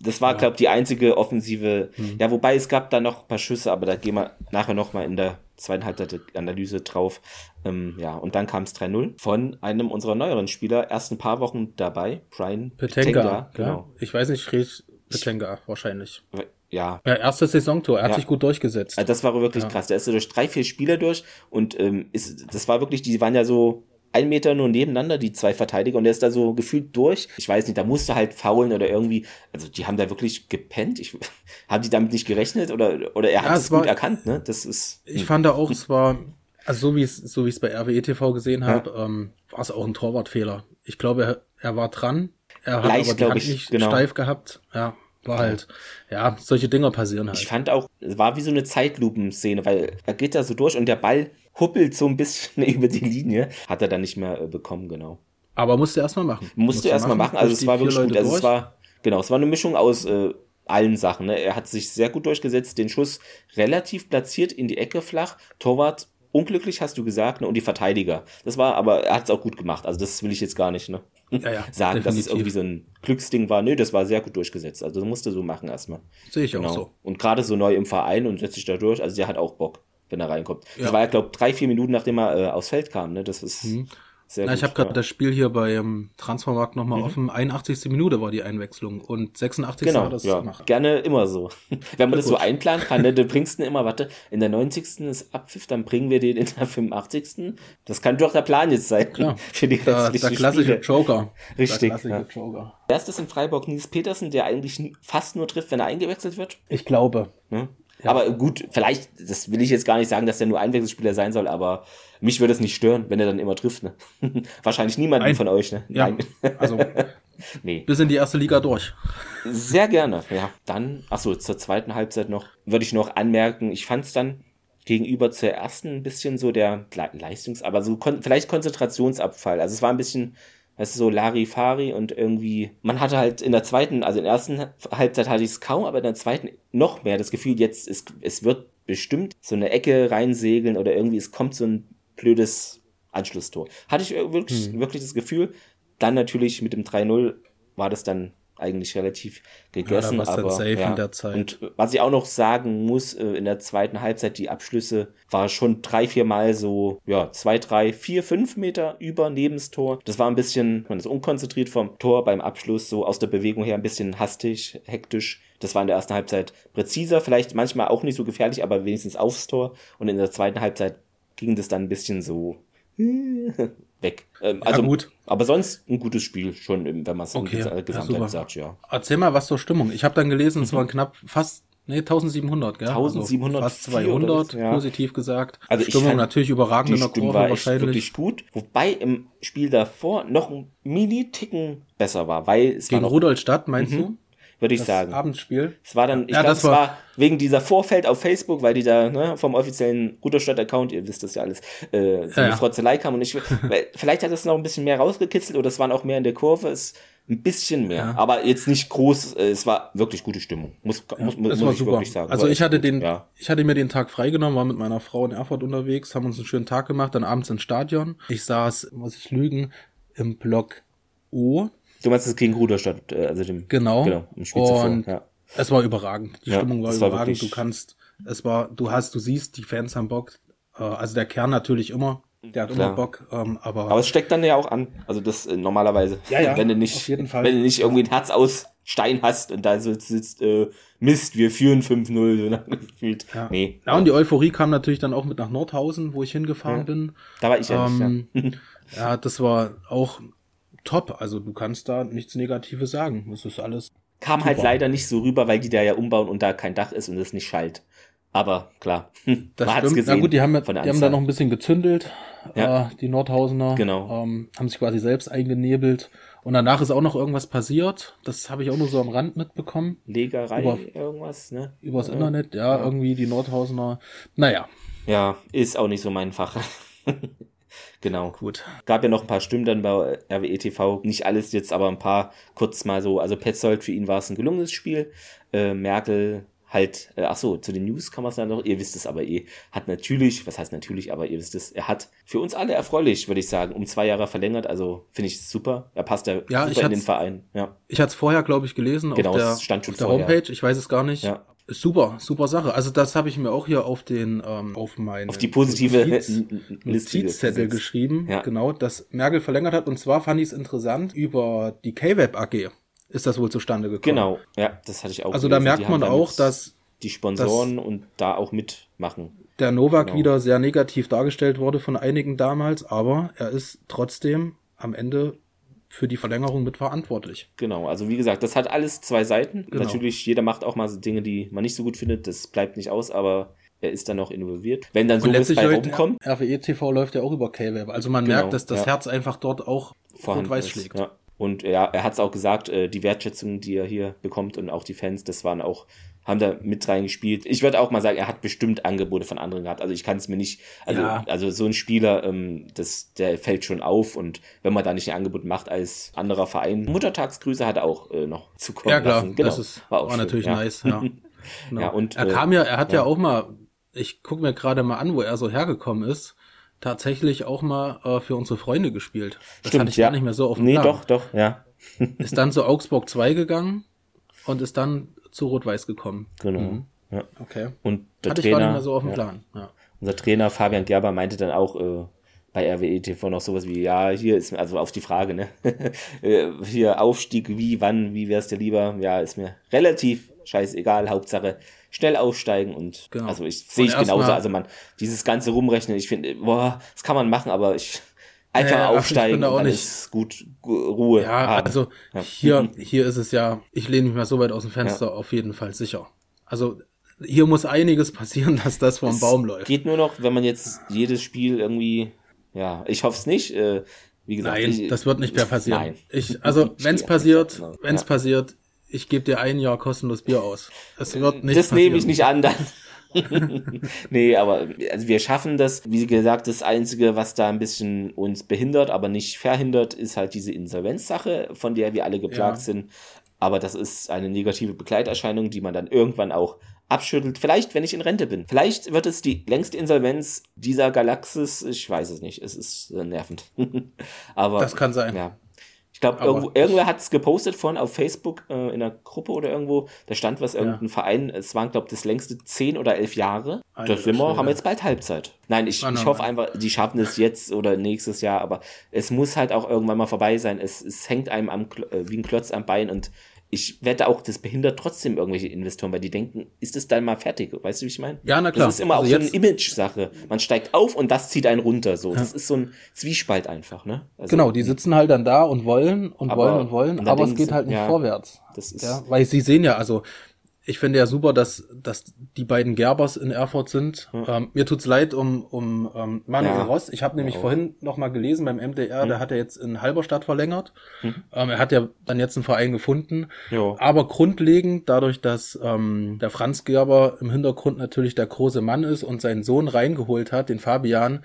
Das war, ja. glaube ich, die einzige offensive. Mhm. Ja, wobei es gab da noch ein paar Schüsse, aber da gehen wir nachher nochmal in der zweiten Halbzeit Analyse drauf. Ähm, ja, und dann kam es 3-0 von einem unserer neueren Spieler, erst ein paar Wochen dabei, Brian Petenga. Petenga genau. Ich weiß nicht, ich rede Petenga wahrscheinlich. Ja. Ja, erstes Saisontor, er hat Ja. sich gut durchgesetzt. Also das war wirklich Ja. krass. Der ist so durch drei, vier Spieler durch und ähm, ist, das war wirklich, die waren ja so ein Meter nur nebeneinander, die zwei Verteidiger, und der ist da so gefühlt durch. Ich weiß nicht, da musste halt faulen oder irgendwie, also die haben da wirklich gepennt. Ich, haben die damit nicht gerechnet oder, oder er hat Ja, es es war- gut erkannt, ne? Das ist. Ich fand da auch, es war, also so wie es, so wie ich es bei RWE TV gesehen habe, ähm, war es auch ein Torwartfehler. Ich glaube, er, er war dran. Er hat Leicht, aber die Hand ich, nicht genau. steif gehabt. Ja, war halt, ja, solche Dinger passieren halt. Ich fand auch, es war wie so eine Zeitlupenszene, weil er geht da so durch und der Ball huppelt so ein bisschen über die Linie. Hat er dann nicht mehr äh, bekommen, genau. aber musste erstmal machen. Musste er erstmal machen, also durch es war wirklich gut. Leute Also es war, genau, es war eine Mischung aus äh, allen Sachen. Ne? Er hat sich sehr gut durchgesetzt, den Schuss relativ platziert in die Ecke flach. Torwart unglücklich, hast du gesagt, ne? und die Verteidiger. Das war, aber er hat es auch gut gemacht. Also das will ich jetzt gar nicht ne? Ja, ja, sagen, dass es definitiv. irgendwie so ein Glücksding war. Nö, das war sehr gut durchgesetzt. Also das musste so machen erstmal. Sehe ich Genau. auch so. Und gerade so neu im Verein und setzt sich da durch. Also der hat auch Bock, wenn er reinkommt. Das Ja. war ja, glaube drei, vier Minuten, nachdem er äh, aufs Feld kam. Ne? Das ist sehr Na, gut. ich habe gerade ja. Mhm. das Spiel hier beim Transfermarkt nochmal offen. 81. Minute war die Einwechslung und 86. Genau, hat das ja, gemacht. gerne immer so. Wenn man das so gut. einplanen kann, ne, du bringst ihn immer, warte, in der 90. ist Abpfiff, dann bringen wir den in der 85. Das kann doch der Plan jetzt sein. Klar. Für die Der, der klassische Spiele. Joker. Richtig, Der klassische ja. Joker. Wer ist das in Freiburg? Nils Petersen, der eigentlich fast nur trifft, wenn er eingewechselt wird. Ich glaube. Ne? Aber gut, vielleicht, das will ich jetzt gar nicht sagen, dass der nur Einwechselspieler sein soll, aber mich würde es nicht stören, wenn er dann immer trifft. Ne? Wahrscheinlich niemanden Nein. von euch. Ne? Ja, Nein. also nee. bis in die erste Liga durch. Sehr gerne, ja. Dann, ach so, zur zweiten Halbzeit noch, würde ich noch anmerken, ich fand es dann gegenüber zur ersten ein bisschen so der Le- Leistungs-, aber so kon vielleicht Konzentrationsabfall. Also es war ein bisschen, weißt du, so Larifari und irgendwie, man hatte halt in der zweiten, also in der ersten Halbzeit hatte ich es kaum, aber in der zweiten noch mehr das Gefühl, jetzt ist, es wird bestimmt so eine Ecke reinsegeln oder irgendwie, es kommt so ein blödes Anschlusstor. Hatte ich wirklich, wirklich das Gefühl. Dann natürlich mit dem 3-0 war das dann eigentlich relativ gegessen. dann aber, ja. Und was ich auch noch sagen muss, äh, in der zweiten Halbzeit, die Abschlüsse war schon drei, vier Mal so, ja, zwei, drei, vier, fünf Meter über neben das Tor. Das war ein bisschen, man ist unkonzentriert vom Tor beim Abschluss, so aus der Bewegung her ein bisschen hastig, hektisch. Das war in der ersten Halbzeit präziser, vielleicht manchmal auch nicht so gefährlich, aber wenigstens aufs Tor. Und in der zweiten Halbzeit ging das dann ein bisschen so weg. Ähm, also gut. Aber sonst ein gutes Spiel, schon, wenn man es Okay, in ja, der Gesamtheit super. sagt, ja. Erzähl mal was zur Stimmung. Ich habe dann gelesen, es waren knapp fast nee, 1700, gell? 1704 also fast oder 200, so, ja. positiv gesagt. Also ich Stimmung fand, natürlich überragend in der Kurve war wahrscheinlich. wirklich gut, wobei im Spiel davor noch ein Mini-Ticken besser war, weil es Gegen war noch, Rudolstadt, meinst du? Würde ich Das sagen. Abendspiel. Es war dann, ich Ja, glaube, das es war- war wegen dieser Vorfeld auf Facebook, weil die da ne, vom offiziellen Rudolstadt-Account, ihr wisst das ja alles, äh, so Ja, eine ja. Frotzelei kam und ich, weil, vielleicht hat es noch ein bisschen mehr rausgekitzelt oder es waren auch mehr in der Kurve, es ein bisschen mehr, Ja. aber jetzt nicht groß, äh, es war wirklich gute Stimmung, muss, muss, muss, Das muss war ich super. wirklich sagen. Also ich hatte gut, den, ja. ich hatte mir den Tag freigenommen, war mit meiner Frau in Erfurt unterwegs, haben uns einen schönen Tag gemacht, dann abends ins Stadion. Ich saß, muss ich lügen, im Block O, Du meinst es gegen Rudolstadt, äh, also dem, genau. genau im Spiel zuvor, Und ja. es war überragend. Die Ja, Stimmung war war überragend. wirklich- du kannst, es war, du hast, du siehst, die Fans haben Bock. Äh, Also der Kern natürlich immer, der hat Klar. immer Bock, ähm, aber, Aber es steckt dann ja auch an. Also das äh, normalerweise. Ja, ja, wenn du nicht, auf jeden Fall. wenn du nicht irgendwie ein Herz aus Stein hast und da sitzt, äh, Mist, wir führen 5-0, so gefühlt. ja. Nee. Ja, und die Euphorie kam natürlich dann auch mit nach Nordhausen, wo ich hingefahren Ja. bin. da war ich ja Ähm, nicht. ja, das war auch top. Also du kannst da nichts Negatives sagen. Das ist alles. Ja. Kam halt super. leider nicht so rüber, weil die da ja umbauen und da kein Dach ist und es nicht schallt. Aber klar, Das man hat's gesehen. Na gut, die haben, der die haben da noch ein bisschen gezündelt, Ja. äh, die Nordhausener. Genau. Ähm, haben sich quasi selbst eingenebelt. Und danach ist auch noch irgendwas passiert. Das habe ich auch nur so am Rand mitbekommen. Legerei, Über- irgendwas, ne? Übers Ja. Internet, ja, Ja. irgendwie die Nordhausener. Naja, Ja, ist auch nicht so mein Fach. genau. gut. gab ja noch ein paar Stimmen dann bei RWE TV. Nicht alles jetzt, aber ein paar kurz mal so. Also Petzold, für ihn war es ein gelungenes Spiel. Äh, Merkel halt, äh, ach so, zu den News kann man es dann noch, ihr wisst es aber eh, hat natürlich, was heißt natürlich, aber ihr wisst es, er hat für uns alle erfreulich, würde ich sagen, um zwei Jahre verlängert, also finde ich super. Er passt ja, Ja, super in den Verein. Ja, Ich hatte es vorher, glaube ich, gelesen Genau, auf der, stand schon auf der vorher. Homepage. Ich weiß es gar nicht. Ja. Super, super Sache. Also das habe ich mir auch hier auf den ähm, auf meine auf die positive Notiz- Notizzettel geschrieben, Ja. genau, dass Merkel verlängert hat. Und zwar fand ich es interessant über die K-Web AG. ist das wohl zustande gekommen. Genau, ja, das hatte ich auch. Also da gelesen. merkt Die man auch, dass die Sponsoren und da auch mitmachen. der Novak Genau. wieder sehr negativ dargestellt wurde von einigen damals, aber er ist trotzdem am Ende für die Verlängerung mitverantwortlich. Genau, also wie gesagt, das hat alles zwei Seiten. Genau. Natürlich, jeder macht auch mal so Dinge, die man nicht so gut findet. Das bleibt nicht aus, aber er ist dann noch involviert. Wenn dann sowas bei läuft- rumkommt, RWE TV läuft ja auch über K-Web. Also man Genau, merkt, dass das ja. Herz einfach dort auch vorhanden rot-weiß ist. schlägt. Ja. Und ja, er hat es auch gesagt, äh, die Wertschätzung, die er hier bekommt und auch die Fans, das waren auch, haben da mit reingespielt. Ich würde auch mal sagen, er hat bestimmt Angebote von anderen gehabt. Also ich kann es mir nicht, also, Ja. also so ein Spieler, ähm, das, der fällt schon auf und wenn man da nicht ein Angebot macht als anderer Verein, Muttertagsgrüße hat er auch äh, noch zukommen Ja, klar, lassen. Genau. das ist, War war, auch schön, natürlich ja. nice, ja. Genau. Ja, und, er äh, kam ja, er hat ja, ja. auch mal, ich gucke mir gerade mal an, wo er so hergekommen ist, tatsächlich auch mal äh, für unsere Freunde gespielt. Das Stimmt, hatte ich ja. gar nicht mehr so auf dem Nee, Plan. doch, doch, ja. Ist dann zu Augsburg 2 gegangen und ist dann zu Rot-Weiß gekommen. Genau. Ja. Okay. Und der Hatte ich Trainer, gar nicht mehr so auf dem ja. Plan. Ja. Unser Trainer Fabian Gerber meinte dann auch äh, bei RWE TV noch sowas wie, ja, hier ist, also auf die Frage, ne? Äh, hier Aufstieg, wie, wann, wie wär's dir lieber? Ja, ist mir relativ scheißegal, Hauptsache schnell aufsteigen und Genau. also ich sehe ich genauso, mal- also man, dieses ganze Rumrechnen, ich finde, boah, das kann man machen, aber ich einfach Ja, ach, ich aufsteigen bin da dann nicht- ist gut, gu- Ruhe. Ja, haben. also Ja. hier, hier ist es ja, ich lehne mich mal so weit aus dem Fenster, auf jeden Fall sicher. Also hier muss einiges passieren, dass das vom Es Baum läuft. Geht nur noch, wenn man jetzt jedes Spiel irgendwie, ja, ich hoffe es nicht. Äh, wie gesagt, Nein, ich, das wird nicht mehr passieren. Nein. Ich, also wenn es Ja, passiert, genau. wenn es Ja. passiert, ich gebe dir ein Jahr kostenlos Bier aus. Es wird nicht das passieren. nehme ich nicht an dann. nee, aber also wir schaffen das. Wie gesagt, das Einzige, was da ein bisschen uns behindert, aber nicht verhindert, ist halt diese Insolvenzsache, von der wir alle geplagt Ja. sind. Aber das ist eine negative Begleiterscheinung, die man dann irgendwann auch abschüttelt. Vielleicht, wenn ich in Rente bin. Vielleicht wird es die längste Insolvenz dieser Galaxis. Ich weiß es nicht. Es ist äh, nervend. aber Das kann sein. ja. Ich glaube, irgendwer hat es gepostet vorhin auf Facebook äh, in einer Gruppe oder irgendwo. Da stand was, irgendein Verein. Es waren, glaube ich, das längste zehn oder elf Jahre. Alter das sind wir, haben wir jetzt bald Halbzeit. Nein, ich, Ah, ich hoffe einfach, die schaffen es jetzt oder nächstes Jahr, aber es muss halt auch irgendwann mal vorbei sein. Es, es hängt einem am, äh, wie ein Klotz am Bein und ich wette auch, das behindert trotzdem irgendwelche Investoren, weil die denken, ist es dann mal fertig? Weißt du, wie ich meine? Ja, na klar. Das ist immer Also auch so eine Image-Sache. Man steigt auf und das zieht einen runter. So, das ist so ein Zwiespalt einfach, ne? Also, Genau, die sitzen halt dann da und wollen und Aber- wollen und wollen, und aber es geht halt nicht ja. vorwärts. Das ist Ja, weil sie sehen ja, also ich finde ja super, dass, dass die beiden Gerbers in Erfurt sind. Ähm, mir tut's leid um, um ähm, Manuel Ja. Ross. Ich habe nämlich auch. vorhin noch mal gelesen beim MDR, der hat er jetzt in Halberstadt verlängert. Ähm, er hat ja dann jetzt einen Verein gefunden. Ja. Aber grundlegend, dadurch, dass ähm, der Franz Gerber im Hintergrund natürlich der große Mann ist und seinen Sohn reingeholt hat, den Fabian.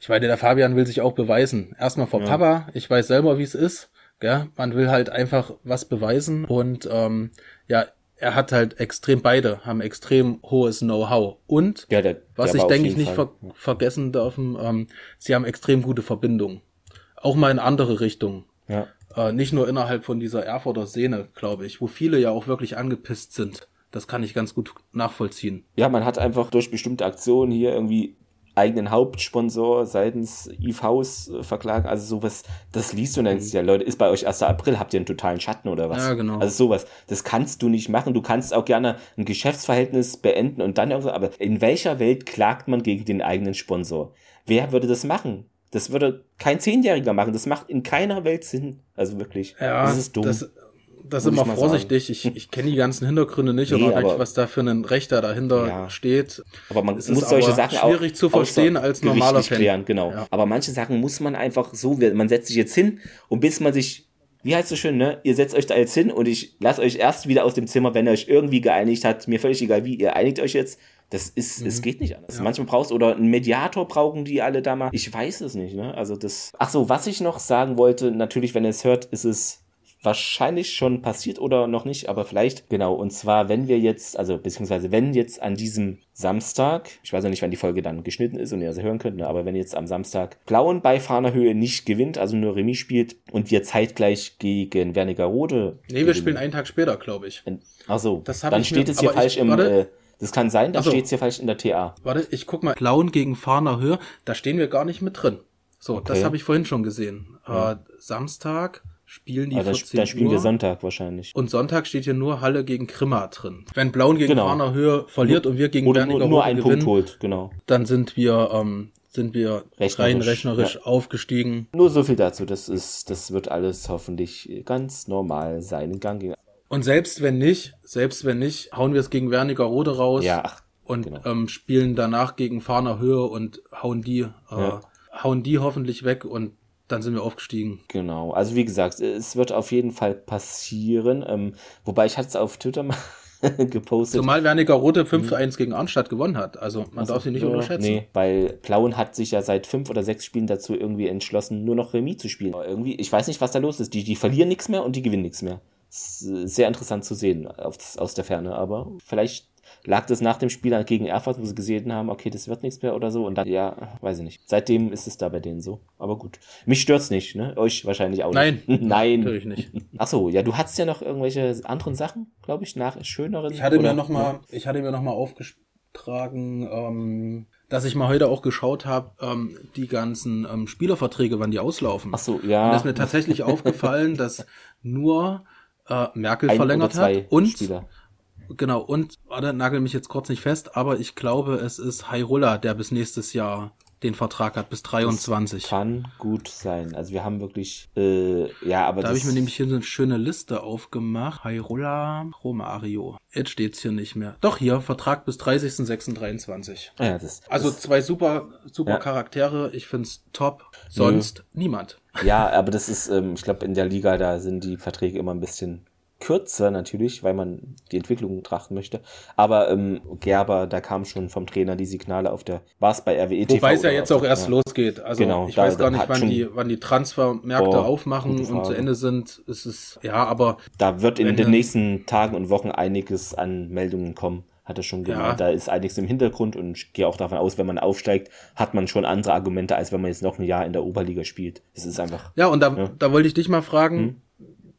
Ich meine, der Fabian will sich auch beweisen. Erstmal vor Papa. Ich weiß selber, wie es ist. Gell? Man will halt einfach was beweisen. Und ähm, ja, er hat halt extrem, beide haben extrem hohes Know-how. Und Ja, der, was der ich war auf denke ich nicht ver vergessen dürfen, ähm, sie haben extrem gute Verbindungen. Auch mal in andere Richtungen. Ja. Äh, nicht nur innerhalb von dieser Erfurter Szene, glaube ich, wo viele ja auch wirklich angepisst sind. Das kann ich ganz gut nachvollziehen. ja, man hat einfach durch bestimmte Aktionen hier irgendwie eigenen Hauptsponsor seitens Eve House äh, verklagen. Also sowas, das liest du und denkst, ja Leute, ist bei euch 1. April, habt ihr einen totalen Schatten oder was? Ja, genau. Also sowas, das kannst du nicht machen. Du kannst auch gerne ein Geschäftsverhältnis beenden und dann irgendwo, aber in welcher Welt klagt man gegen den eigenen Sponsor? Wer würde das machen? Das würde kein Zehnjähriger machen. Das macht in keiner Welt Sinn. Also wirklich. das ist dumm. Das, das ist immer vorsichtig. Ich, ich kenne die ganzen Hintergründe nicht Nee, oder nicht, aber- was da für ein Rechter dahinter Ja. steht. Aber man Es muss ist solche Sachen auch schwierig zu verstehen als normaler Fan. klären, genau. Ja. Aber manche Sachen muss man einfach so, man setzt sich jetzt hin und bis man sich, wie heißt es so schön, ne? Ihr setzt euch da jetzt hin und ich lasse euch erst wieder aus dem Zimmer, wenn ihr euch irgendwie geeinigt habt. Mir völlig egal wie, ihr einigt euch jetzt. Das ist, es geht nicht anders. Manchmal brauchst oder einen Mediator brauchen die alle da mal. Ich weiß es nicht, ne? Also das. Ach so, was ich noch sagen wollte, natürlich, wenn ihr es hört, ist es wahrscheinlich schon passiert oder noch nicht, aber vielleicht, genau, und zwar, wenn wir jetzt, also beziehungsweise wenn jetzt an diesem Samstag, ich weiß noch nicht, wann die Folge dann geschnitten ist und ihr sie hören könnt, ne, aber wenn jetzt am Samstag Blauen bei Fahnerhöhe nicht gewinnt, also nur Remis spielt und wir zeitgleich gegen Wernigerode. Nee, wir spielen einen Tag später, glaube ich. Ach so, Das dann ich steht es hier aber ich- falsch im, warte. äh, das kann sein, dann Ach so. steht es hier falsch in der TA. Warte, ich guck mal. Klauen gegen Fahner Höhe, da stehen wir gar nicht mit drin. So, das Okay. habe ich vorhin schon gesehen. Äh, Samstag, spielen die da, 14 da spielen Uhr. wir Sonntag wahrscheinlich. Und Sonntag steht hier nur Halle gegen Grimma drin. Wenn Blauen gegen Genau. Warner Höhe verliert und wir gegen Oder nur, Wernigerode nur einen gewinnen, Punkt holt, genau. dann sind wir, ähm, sind wir Rechnerisch, rein rechnerisch aufgestiegen. Nur so viel dazu. Das ist, das wird alles hoffentlich ganz normal seinen Gang gehen. Und selbst wenn nicht, selbst wenn nicht, hauen wir es gegen Wernigerode raus Ja, ach, und genau. ähm, spielen danach gegen Fahner Höhe und hauen die, äh, Ja. hauen die hoffentlich weg und dann sind wir aufgestiegen. Genau, also wie gesagt, es wird auf jeden Fall passieren. Ähm, wobei ich hatte es auf Twitter mal gepostet. Zumal Wernigerode 5 zu 1 gegen Arnstadt gewonnen hat. Also man darf sie nicht Ja, unterschätzen. Nee, weil Plauen hat sich ja seit fünf oder sechs Spielen dazu irgendwie entschlossen, nur noch Remis zu spielen. Aber irgendwie, ich weiß nicht, was da los ist. Die, die verlieren nichts mehr und die gewinnen nichts mehr. Sehr interessant zu sehen aus, aus der Ferne, aber vielleicht lag das nach dem Spiel gegen Erfurt, wo sie gesehen haben, okay, das wird nichts mehr oder so und dann, ja, weiß ich nicht. Seitdem ist es da bei denen so. Aber gut. Mich stört's nicht, ne? Euch wahrscheinlich auch Nein. nicht. Nein. Natürlich nicht. Ach so, ja, du hattest ja noch irgendwelche anderen Sachen, glaube ich, nach schöneren. Ich hatte oder? mir noch mal, ich hatte mir noch mal aufgetragen, ähm, dass ich mal heute auch geschaut habe, ähm, die ganzen ähm, Spielerverträge, wann die auslaufen. Ach so, Und ja. da ist mir tatsächlich aufgefallen, dass nur äh, Merkel Ein verlängert oder zwei hat und Spieler. Genau und warte, nagel mich jetzt kurz nicht fest, aber ich glaube, es ist Hairola, der bis nächstes Jahr den Vertrag hat bis 23. Kann gut sein. Also wir haben wirklich, äh, ja, aber Da das habe ich mir nämlich hier so eine schöne Liste aufgemacht. Hairola Romario. Jetzt steht's hier nicht mehr. Doch hier, Vertrag bis 30.06.23. Ah ja, das, Also das, zwei super, super Ja. Charaktere. Ich find's top. Sonst niemand. ja, aber das ist, ähm, ich glaube, in der Liga, da sind die Verträge immer ein bisschen kürzer natürlich, weil man die Entwicklung betrachten möchte. Aber ähm, Gerber, da kam schon vom Trainer die Signale auf der, war es bei RWE TV? Wobei es ja jetzt auch erst ja. losgeht. Also Genau, ich da- weiß gar nicht, wann die, wann die Transfermärkte Boah, aufmachen und zu. Ende sind. Es ist, ja, aber Da wird in den nächsten Tagen und Wochen einiges an Meldungen kommen. Hat er schon gemeint. Ja. Da ist einiges im Hintergrund und ich gehe auch davon aus, wenn man aufsteigt, hat man schon andere Argumente, als wenn man jetzt noch ein Jahr in der Oberliga spielt. Es ist einfach. ja, und da, Ja. da wollte ich dich mal fragen, Hm?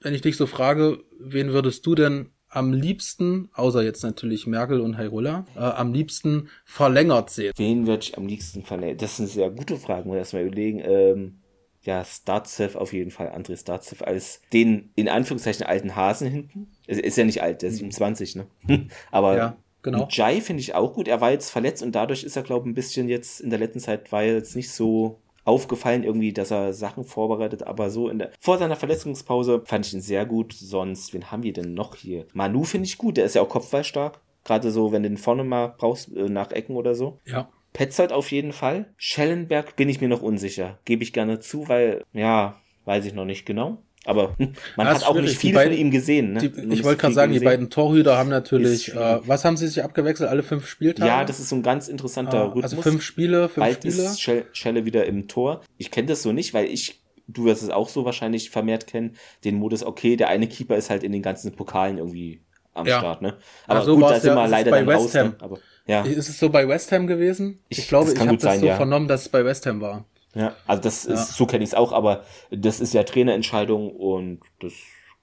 Wenn ich dich so frage, wen würdest du denn am liebsten, außer jetzt natürlich Merkel und Hairola, äh, am liebsten verlängert sehen? Wen würde ich am liebsten verlängern? Das ist eine sehr gute Frage, muss ich erstmal überlegen. Ähm, ja, Startsev auf jeden Fall, André Startsev als den in Anführungszeichen alten Hasen hinten. Es ist ja nicht alt, der ist 27, ne? Aber Ja, genau. Jai finde ich auch gut. Er war jetzt verletzt und dadurch ist er, glaube ich, ein bisschen jetzt in der letzten Zeit war er jetzt nicht so aufgefallen irgendwie, dass er Sachen vorbereitet, aber so in der vor seiner Verletzungspause fand ich ihn sehr gut. Sonst, wen haben wir denn noch hier? Manu finde ich gut, der ist ja auch kopfballstark. Gerade so, wenn du den vorne mal brauchst, äh, nach Ecken oder so. Ja. Petzold auf jeden Fall. Schellenberg bin ich mir noch unsicher. Gebe ich gerne zu, weil, ja, weiß ich noch nicht genau. Aber man Ja, hat auch nicht Die viel beiden- von ihm gesehen. Ne? Die, ich wollte gerade sagen, die gesehen. beiden Torhüter haben natürlich, äh, was haben sie sich abgewechselt? Alle fünf Spieltage? Ja, das ist so ein ganz interessanter äh, Rhythmus. Also fünf Spiele, fünf Bald Spiele. ist Schell- Schelle wieder im Tor. Ich kenne das so nicht, weil ich, du wirst es auch so wahrscheinlich vermehrt kennen, den Modus, okay, der eine Keeper ist halt in den ganzen Pokalen irgendwie am Ja. Start, ne? Aber so gut, da sind ja- wir leider bei dann West raus. Ne? Ham. Aber, ja, Ist es so bei West Ham gewesen? Ich, Ich- glaube, das ich habe das so ja. vernommen, dass es bei West Ham war. Ja, also das Ja. ist, so kenne ich es auch, aber das ist ja Trainerentscheidung und das,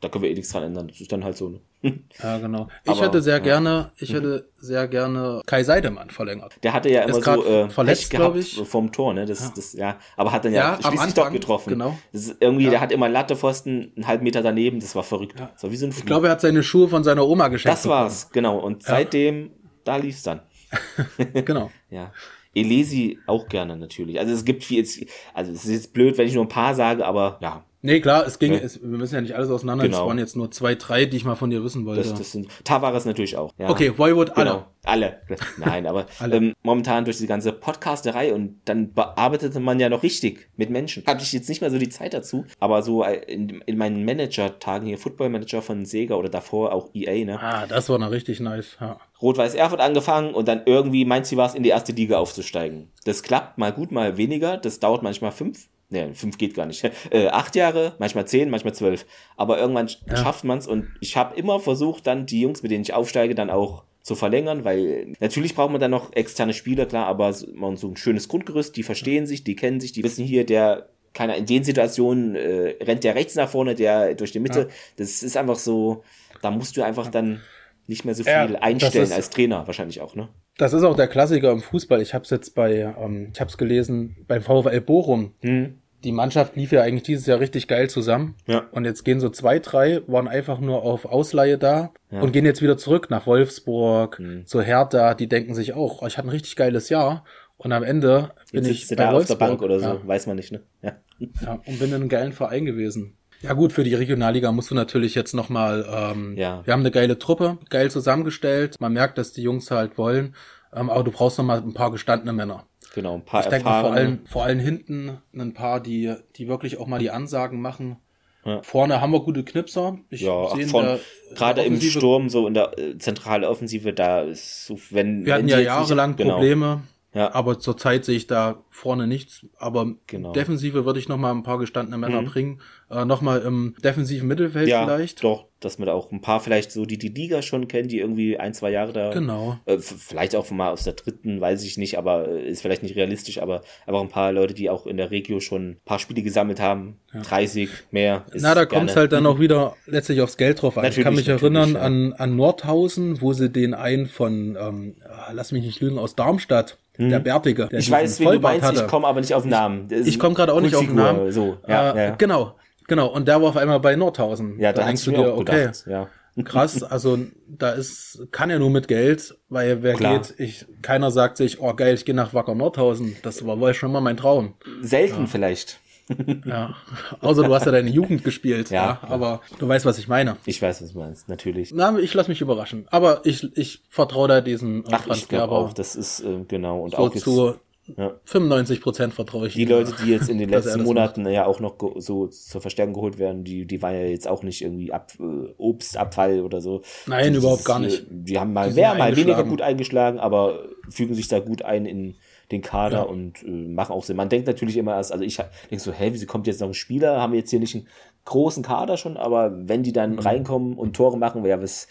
da können wir eh nichts dran ändern. Das ist dann halt so, ne? Ja, genau. Ich Aber, hätte sehr ja. Mhm. gerne, ich hätte sehr gerne Kai Seidemann verlängert. Der hatte ja Ist immer grad so äh, verletzt, Pech gehabt glaub ich. vom Tor, ne? Das, Ja. das, ja, aber hat dann ja, Ja, schließlich doch Anfang, getroffen. genau. Das ist irgendwie, Ja. der hat immer Lattepfosten einen halben Meter daneben, das war verrückt. So wie so ein Ich glaube, er hat seine Schuhe von seiner Oma geschenkt. Das war's, genau. Und seitdem, da lief's dann. Genau. Ja. Elesi auch gerne natürlich. Also es gibt viel also es ist jetzt blöd, wenn ich nur ein paar sage, aber ja, Nee, klar, es ging, Ja. es, wir müssen ja nicht alles auseinander. Es Genau. waren jetzt nur zwei, drei, die ich mal von dir wissen wollte. das, das sind Tavares natürlich auch. Ja. okay, Voivod, alle. Genau, alle. Nein, aber Alle. Ähm, momentan durch die ganze Podcasterei und dann bearbeitete man ja noch richtig mit Menschen. Hatte ich jetzt nicht mehr so die Zeit dazu, aber so äh, in, in meinen Manager-Tagen hier, Football-Manager von Sega oder davor auch EA, ne? Ah, das war noch richtig nice. Ja. Rot-Weiß Erfurt angefangen und dann irgendwie meint sie was in die erste Liga aufzusteigen. Das klappt mal gut, mal weniger. Das dauert manchmal fünf. Nee, fünf geht gar nicht. Äh, acht Jahre, manchmal zehn, manchmal zwölf. Aber irgendwann Ja. schafft man's und ich habe immer versucht, dann die Jungs, mit denen ich aufsteige, dann auch zu verlängern, weil natürlich braucht man dann noch externe Spieler, klar, aber man so ein schönes Grundgerüst, die verstehen sich, die kennen sich, die wissen hier, der keiner in den Situationen äh, rennt der rechts nach vorne, der durch die Mitte. Ja. Das ist einfach so, da musst du einfach dann nicht mehr so viel Ja, einstellen ist- als Trainer wahrscheinlich auch, ne? Das ist auch der Klassiker im Fußball. Ich habe es jetzt bei, ähm, ich habe es gelesen, beim VfL Bochum. Hm. Die Mannschaft lief ja eigentlich dieses Jahr richtig geil zusammen. Ja. Und jetzt gehen so zwei, drei, waren einfach nur auf Ausleihe da und gehen jetzt wieder zurück nach Wolfsburg, Mhm. zur Hertha. Die denken sich auch, oh, ich hatte ein richtig geiles Jahr. Und am Ende bin Jetzt ich bei da auf der Wolfsburg. Bank oder so, Ja. weiß man nicht, ne? Ja. Ja, und bin in einem geilen Verein gewesen. Ja gut, für die Regionalliga musst du natürlich jetzt nochmal, ähm, Ja. wir haben eine geile Truppe, geil zusammengestellt. Man merkt, dass die Jungs halt wollen, ähm, aber du brauchst nochmal ein paar gestandene Männer. Genau, ein paar Ich denke vor allem, vor allem hinten ein paar, die, die wirklich auch mal die Ansagen machen. Ja. Vorne haben wir gute Knipser. Ich Ja, sehe von, der- gerade im Sturm, so in der äh, zentrale Offensive, da ist so, wenn. Wir hatten ja jetzt nicht- jahrelang genau. Probleme, Ja. aber zurzeit sehe ich da vorne nichts. Aber Genau. Defensive würde ich noch mal ein paar gestandene Männer Mhm. bringen. Äh, noch mal im defensiven Mittelfeld Ja, vielleicht. doch, dass man da auch ein paar vielleicht so, die die Liga schon kennen, die irgendwie ein, zwei Jahre da. Genau. Äh, vielleicht auch mal aus der dritten, weiß ich nicht, aber äh, ist vielleicht nicht realistisch, aber, aber auch ein paar Leute, die auch in der Regio schon ein paar Spiele gesammelt haben. 30, mehr. Na, da kommt es halt dann auch wieder letztlich aufs Geld drauf an. ich kann mich erinnern natürlich, an, an Nordhausen, wo sie den einen von, ähm, ah, lass mich nicht lügen, aus Darmstadt, der Bärtige. Der Ich weiß, wen du meinst, ich hatte. komme aber nicht auf den Namen. Ist Ich komme gerade auch nicht auf den Namen. So, ja, äh, ja, ja. Genau, genau. Und der war auf einmal bei Nordhausen. Ja, da, da denkst du dir, okay, gedacht, ja. krass, also da ist, kann ja nur mit Geld, weil wer Klar. geht, ich, keiner sagt sich, oh geil, ich gehe nach Wacker Nordhausen. Das war wohl schon immer mein Traum. Selten vielleicht. Ja. Außer du hast ja deine Jugend gespielt, Ja. ja. Aber du weißt, was ich meine. Ich weiß, was du meinst, natürlich. Na, ich lasse mich überraschen. Aber ich, ich vertraue da diesen äh, Ach, ich glaube Transfer. auch, das ist äh, genau. Und so auch jetzt, zu ja. 95 Prozent vertraue ich die. Leute, die jetzt in den letzten Monaten ja auch noch so zur Verstärkung geholt werden, die, die waren ja jetzt auch nicht irgendwie Ab, äh, Obstabfall oder so. Nein, Die- überhaupt gar äh, nicht. Die haben mal Die mehr, mal weniger gut eingeschlagen, aber fügen sich da gut ein in den Kader Ja. und äh, machen auch Sinn. Man denkt natürlich immer erst, also ich denke so, hä, wieso kommt jetzt noch ein Spieler? Haben wir jetzt hier nicht einen großen Kader schon, aber wenn die Mhm. dann reinkommen und Tore machen, ja, was,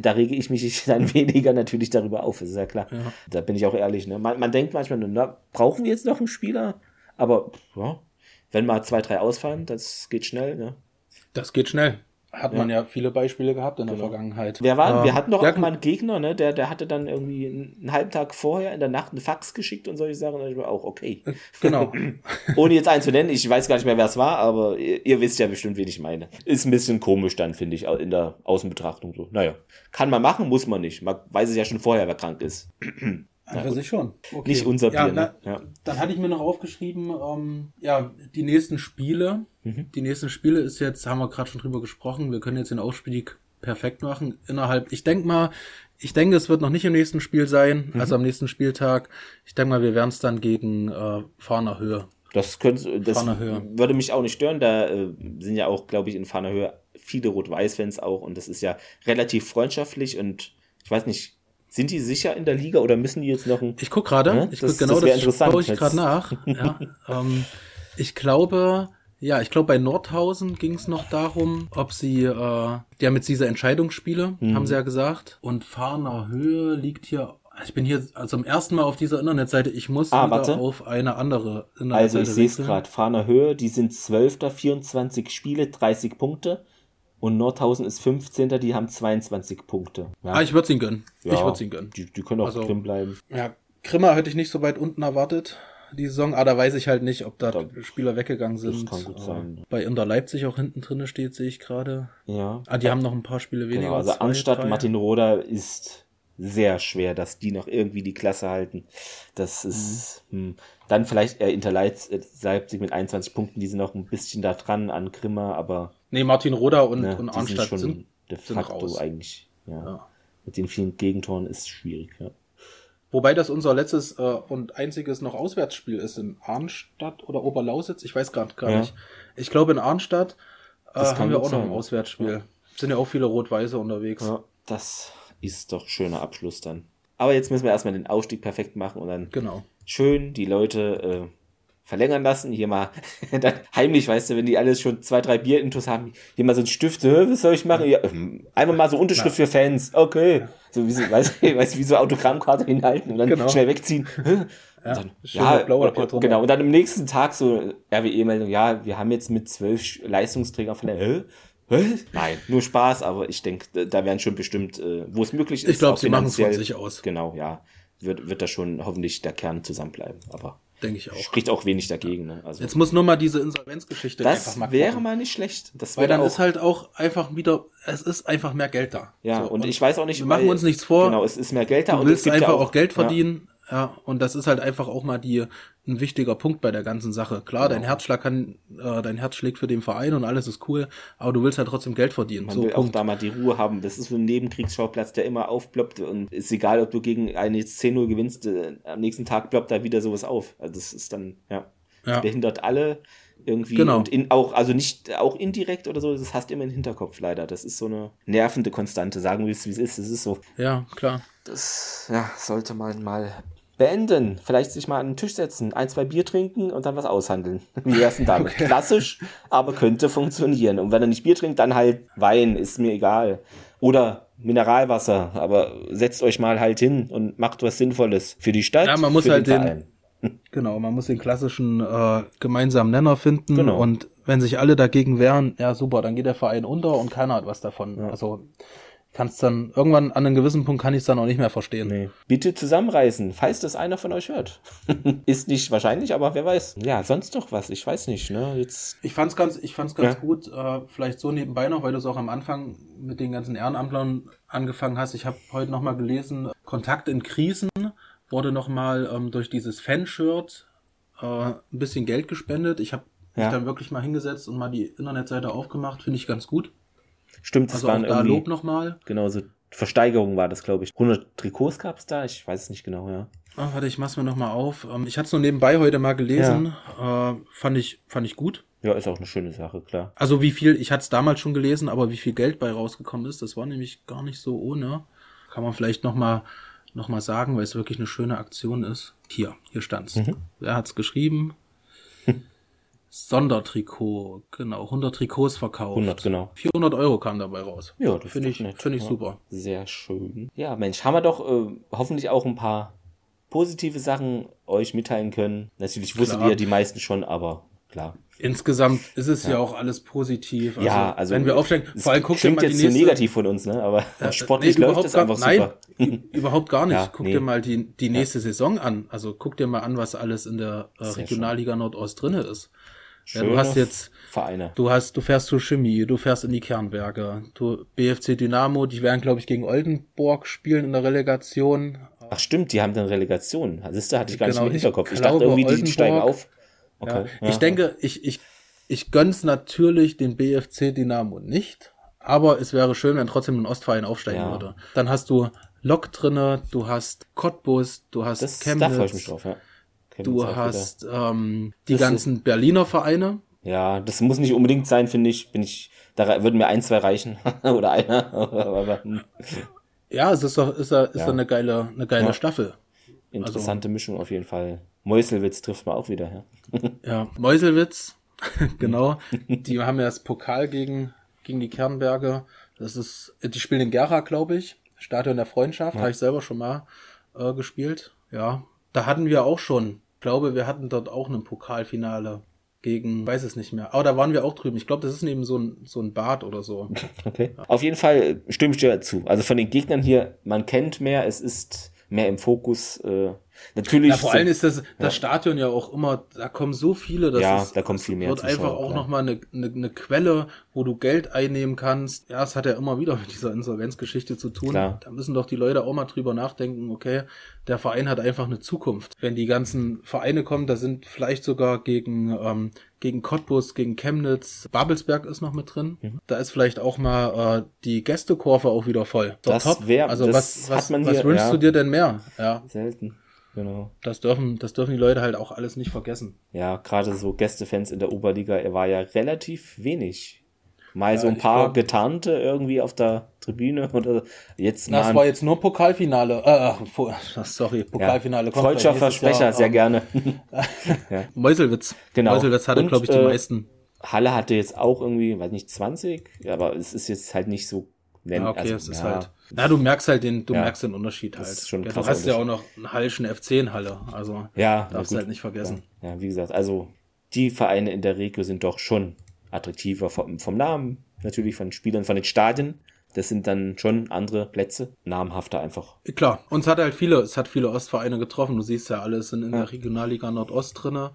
da rege ich mich dann weniger natürlich darüber auf, ist ja klar. Ja. Da bin ich auch ehrlich. Ne? Man, man denkt manchmal, na, brauchen wir jetzt noch einen Spieler? Aber ja, wenn mal zwei, drei ausfallen, das geht schnell. Ne? Das geht schnell. Hat Ja. man ja viele Beispiele gehabt in der Genau. Vergangenheit. Wer war, Ähm, wir hatten doch ja, auch mal einen Gegner, ne? der, der hatte dann irgendwie einen, einen halben Tag vorher in der Nacht einen Fax geschickt und solche Sachen. Und ich war auch okay. Genau. Ohne jetzt einen zu nennen, ich weiß gar nicht mehr, wer es war, aber ihr, ihr wisst ja bestimmt, wen ich meine. Ist ein bisschen komisch dann, finde ich, in der Außenbetrachtung so. Naja, kann man machen, muss man nicht. Man weiß es ja schon vorher, wer krank ist. Ja, für sich schon. Okay. Nicht unser Bier, ja, ne? na, Ja. Dann hatte ich mir noch aufgeschrieben, ähm, ja, die nächsten Spiele. Mhm. Die nächsten Spiele ist jetzt, haben wir gerade schon drüber gesprochen, wir können jetzt den Aufstieg perfekt machen. Innerhalb, ich denke mal, ich denke, es wird noch nicht im nächsten Spiel sein, Mhm. also am nächsten Spieltag. Ich denke mal, wir werden es dann gegen äh, Fahner Höhe. Das, könnte, das Fahnerhöhe. würde mich auch nicht stören. Da äh, sind ja auch, glaube ich, in Fahnerhöhe viele Rot-Weiß-Fans auch und das ist ja relativ freundschaftlich und ich weiß nicht, sind die sicher in der Liga oder müssen die jetzt noch ein. Ich guck gerade, Ja, ich das- guck genau das das, interessant schaue ich gerade nach. ja, ähm, ich glaube, ja, ich glaube bei Nordhausen ging es noch darum, ob sie, äh, die haben jetzt diese Entscheidungsspiele, Mhm. haben sie ja gesagt. Und Fahner Höhe liegt hier. Ich bin hier also zum ersten Mal auf dieser Internetseite. Ich muss Ah, wieder warte. auf eine andere Internetseite Also ich sehe es gerade, Fahnerhöhe, die sind 12. 24 Spiele, 30 Punkte und Nordhausen ist 15. Die haben 22 Punkte. Ja, Ah, ich würde es ihnen gönnen. ja, Ich würde es ihnen gönnen. Die, die können auch Also- drin bleiben. Ja, Grimma hätte ich nicht so weit unten erwartet, die Saison, aber da weiß ich halt nicht, ob da Da- Spieler weggegangen sind. kann gut Äh, sein. Bei Inter Leipzig auch hinten drinne steht, sehe ich gerade. Ja. Ah, die haben noch ein paar Spiele weniger. Genau, also zwei, anstatt drei. Martin Roder ist sehr schwer, dass die noch irgendwie die Klasse halten. Das ist hm. dann vielleicht eher Inter Leipz- äh, Leipzig mit 21 Punkten, die sind noch ein bisschen da dran an Grimma, aber Nee, Martin Roda und, ne, und die sind Arnstadt schon sind, de sind facto raus. eigentlich. Ja. Ja. Mit den vielen Gegentoren ist es schwierig. Ja. Wobei das unser letztes äh, und einziges noch Auswärtsspiel ist in Arnstadt oder Oberlausitz. Ich weiß gerade gar Ja. nicht. Ich glaube in Arnstadt äh, haben wir auch noch ein sein. Auswärtsspiel. Sind ja auch viele Rot-Weiße unterwegs. Ja, das ist doch schöner Abschluss dann. Aber jetzt müssen wir erstmal den Aufstieg perfekt machen und dann Genau. schön die Leute äh, verlängern lassen. Hier mal dann heimlich, weißt du, wenn die alles schon zwei, drei Bierintus haben, hier mal so ein Stift, so, was soll ich machen? Ja, ähm, einmal mal so Unterschrift für Fans, okay. So wie so, weißt du, weißt, wie so Autogrammkarte hinhalten und dann Genau. schnell wegziehen. Und Ja, dann, ja, blauer drunter. genau. Und dann am nächsten Tag so RWE-Meldung, ja, wir haben jetzt mit zwölf Leistungsträgern von der? Hä? Nein, nur Spaß, aber ich denke, da werden schon bestimmt, äh, wo es möglich ist. Ich glaube, sie machen es von sich aus. Genau, ja. Wird, wird da schon hoffentlich der Kern zusammenbleiben. Aber denke ich auch. Spricht auch wenig dagegen. Ne? Also Jetzt muss nur mal diese Insolvenzgeschichte einfach das mal wäre kommen. mal nicht schlecht. Das Weil wäre dann auch, ist halt auch einfach wieder, es ist einfach mehr Geld da. ja, So, und, ich weiß auch nicht, wir machen uns nichts vor. Genau, es ist mehr Geld da Du und willst einfach ja auch, Geld verdienen. Ja. und das ist halt einfach auch mal die, ein wichtiger Punkt bei der ganzen Sache. Klar, Genau. dein Herzschlag kann, äh, dein Herz schlägt für den Verein und alles ist cool, aber du willst halt trotzdem Geld verdienen. Man so, will auch Punkt. da mal die Ruhe haben. Das ist so ein Nebenkriegsschauplatz, der immer aufploppt und ist egal, ob du gegen eine jetzt 10-0 gewinnst, äh, am nächsten Tag ploppt da wieder sowas auf. Also das ist dann, ja, das Ja. behindert alle irgendwie Genau. und in, auch, also nicht, auch indirekt oder so, das hast du immer im Hinterkopf leider. Das ist so eine nervende Konstante, sagen wir es, wie es ist. Das ist so, ja, klar. das, ja, sollte man mal beenden. Vielleicht sich mal an den Tisch setzen, ein, zwei Bier trinken und dann was aushandeln. Wie wär's denn damit? Klassisch, aber könnte funktionieren. Und wenn er nicht Bier trinkt, dann halt Wein, ist mir egal. Oder Mineralwasser, aber setzt euch mal halt hin und macht was Sinnvolles für die Stadt. Ja, man muss halt den- Verein. Genau, man muss den klassischen äh, gemeinsamen Nenner finden Genau. und wenn sich alle dagegen wehren, ja super, dann geht der Verein unter und keiner hat was davon. Also kannst dann irgendwann an einem gewissen Punkt kann ich es dann auch nicht mehr verstehen. Nee. Bitte zusammenreißen, falls das einer von euch hört. ist nicht wahrscheinlich, aber wer weiß. Ja, sonst doch was, ich weiß nicht, ne? Jetzt. Ich fand's ganz, ich fand's ganz Ja. gut, äh, vielleicht so nebenbei noch, weil du es auch am Anfang mit den ganzen Ehrenamtlern angefangen hast. Ich habe heute noch mal gelesen, Kontakt in Krisen wurde noch mal ähm, durch dieses Fanshirt äh, ein bisschen Geld gespendet. Ich habe Ja. mich dann wirklich mal hingesetzt und mal die Internetseite aufgemacht. Finde ich ganz gut. Stimmt, es Also auch waren da irgendwie. Lob noch mal. Genau, so Versteigerung war das, glaube ich. 100 Trikots gab's da? Ich weiß es nicht genau, ja. Ah, warte, ich mach's mir noch mal auf. Ähm, ich hatte es nur nebenbei heute mal gelesen. Äh, fand ich fand ich gut. Ja, ist auch eine schöne Sache, klar. Also wie viel, ich hatte es damals schon gelesen, aber wie viel Geld bei rausgekommen ist, das war nämlich gar nicht so ohne. Kann man vielleicht noch mal, noch mal sagen, weil es wirklich eine schöne Aktion ist. Hier, hier stand's. Mhm. Wer hat's geschrieben? Sondertrikot, genau, 100 Trikots verkauft. 100, genau. 400 Euro kam dabei raus. Ja, das finde ich, finde ich Ja. super. Sehr schön. Ja, Mensch, haben wir doch äh, hoffentlich auch ein paar positive Sachen euch mitteilen können. Natürlich wusstet Klar. ihr die meisten schon, aber klar. Insgesamt ist es ja, auch alles positiv. Also, ja, also wenn wir aufsteigen, vor allem guckt klingt mal die jetzt nächste, so negativ von uns, ne? Aber sportlich nee, läuft es einfach nein, super. ü- überhaupt gar nicht. Ja, guck nee. dir mal die, die nächste Saison an. Also guck dir mal an, was alles in der äh, Regionalliga Nordost drinne ist. Ja, du hast jetzt, Vereine. du hast, du fährst zur Chemie, du fährst in die Kernberge, du BFC Dynamo, die werden, glaube ich, gegen Oldenburg spielen in der Relegation. Ach stimmt, die haben dann Relegation. Siehst du, hatte ich gar Genau, nicht im ich Hinterkopf. Ich, glaube, dachte irgendwie, die Oldenburg- steigen auf. Ja, Okay. ich denke, ich, ich, ich gönn's natürlich den BFC Dynamo nicht, aber es wäre schön, wenn trotzdem ein Ostverein aufsteigen Ja. würde. Dann hast du Lok drinne, du hast Cottbus, du hast das, Chemnitz, da freue ich mich drauf, ja. Du hast ähm, die Das ganzen Berliner Vereine. Ja, das muss nicht unbedingt sein, finde ich. Bin ich, da würden mir ein, zwei reichen. Oder einer. Ja, es ist doch, ist ist Ja. eine geile, eine geile Ja. Staffel. interessante Mischung auf jeden Fall. Meuselwitz trifft man auch wieder, ja. Ja, Meuselwitz, genau. Die haben ja das Pokal gegen, gegen die Kernberge. Das ist, die spielen in Gera, glaube ich. Stadion der Freundschaft, habe ich selber schon mal äh, gespielt. Ja, da hatten wir auch schon, glaube, wir hatten dort auch ein Pokalfinale gegen, weiß es nicht mehr. Aber da waren wir auch drüben. Ich glaube, das ist neben so ein, so ein Bad oder so. Okay. Auf jeden Fall stimme ich dir zu. Also von den Gegnern hier, man kennt mehr, es ist mehr im Fokus. Äh, natürlich. Ja, vor allem ist das, das Stadion ja auch immer, da kommen so viele, das Ja, ist, da kommt es viel mehr wird einfach auch klar. nochmal eine, eine, eine Quelle, wo du Geld einnehmen kannst. Ja, es hat ja immer wieder mit dieser Insolvenzgeschichte zu tun. Klar. Da müssen doch die Leute auch mal drüber nachdenken, okay, der Verein hat einfach eine Zukunft. Wenn die ganzen Vereine kommen, da sind vielleicht sogar gegen, ähm, gegen Cottbus, gegen Chemnitz, Babelsberg ist noch mit drin. Mhm. Da ist vielleicht auch mal äh, die Gästekurve auch wieder voll. Doch Das wär- also das was, was, was hier, wünschst ja. du dir denn mehr? Ja, selten. Genau. das dürfen, das dürfen die Leute halt auch alles nicht vergessen. Ja, gerade so Gästefans in der Oberliga, er war ja relativ wenig. Mal so ein paar glaub- getarnte irgendwie auf der Tribüne oder jetzt Das mal war jetzt nur Pokalfinale. Äh, sorry, Pokalfinale. vielleicht nächstes Versprecher, Jahr, sehr ähm, gerne. Meuselwitz. Genau. Meuselwitz hatte, glaube ich, die äh, meisten. Halle hatte jetzt auch irgendwie, weiß nicht, 20, aber es ist jetzt halt nicht so nennen. Ja, okay, also, es ist ja, halt. Ja, du merkst halt den, du Ja. merkst den Unterschied halt. Das ist schon ja, du hast ja auch noch einen Hallschen FC in Halle. Also Ja, na darfst du halt nicht vergessen. Ja, wie gesagt, also die Vereine in der Regio sind doch schon attraktiver vom, vom Namen, natürlich von den Spielern, von den Stadien Das sind dann schon andere Plätze, namhafter einfach. Klar, uns hat halt viele, es hat viele Ostvereine getroffen. Du siehst ja, alle sind in ja. der Regionalliga Nordost drinne.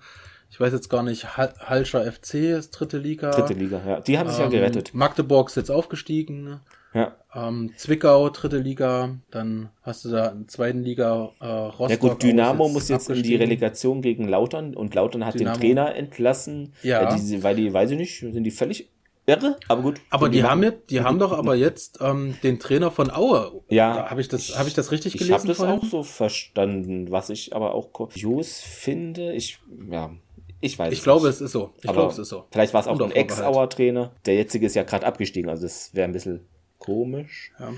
Ich weiß jetzt gar nicht, Halscher FC ist dritte Liga. Dritte Liga, ja. Die haben sich ähm, ja gerettet. Magdeburg ist jetzt aufgestiegen. Ja. Ähm, Zwickau, dritte Liga. Dann hast du da in zweiten Liga äh, Rostock. Ja gut, Dynamo muss jetzt in die Relegation gegen Lautern und Lautern hat Dynamo. den Trainer entlassen. Ja. Äh, die, weil die, weiß ich nicht, sind die völlig irre, aber gut. Aber die, die haben jetzt, die haben doch aber jetzt ähm, den Trainer von Aue. Ja. Habe ich das, habe ich das richtig gelesen? Ich habe das vorhin? auch so verstanden, was ich aber auch kurios finde. Ich, ja, ich weiß Ich glaube, nicht. es ist so. Ich glaube, es ist so. Vielleicht war es auch ein Ex-Auer-Trainer. Der jetzige ist ja gerade abgestiegen, also das wäre ein bisschen komisch. Ja.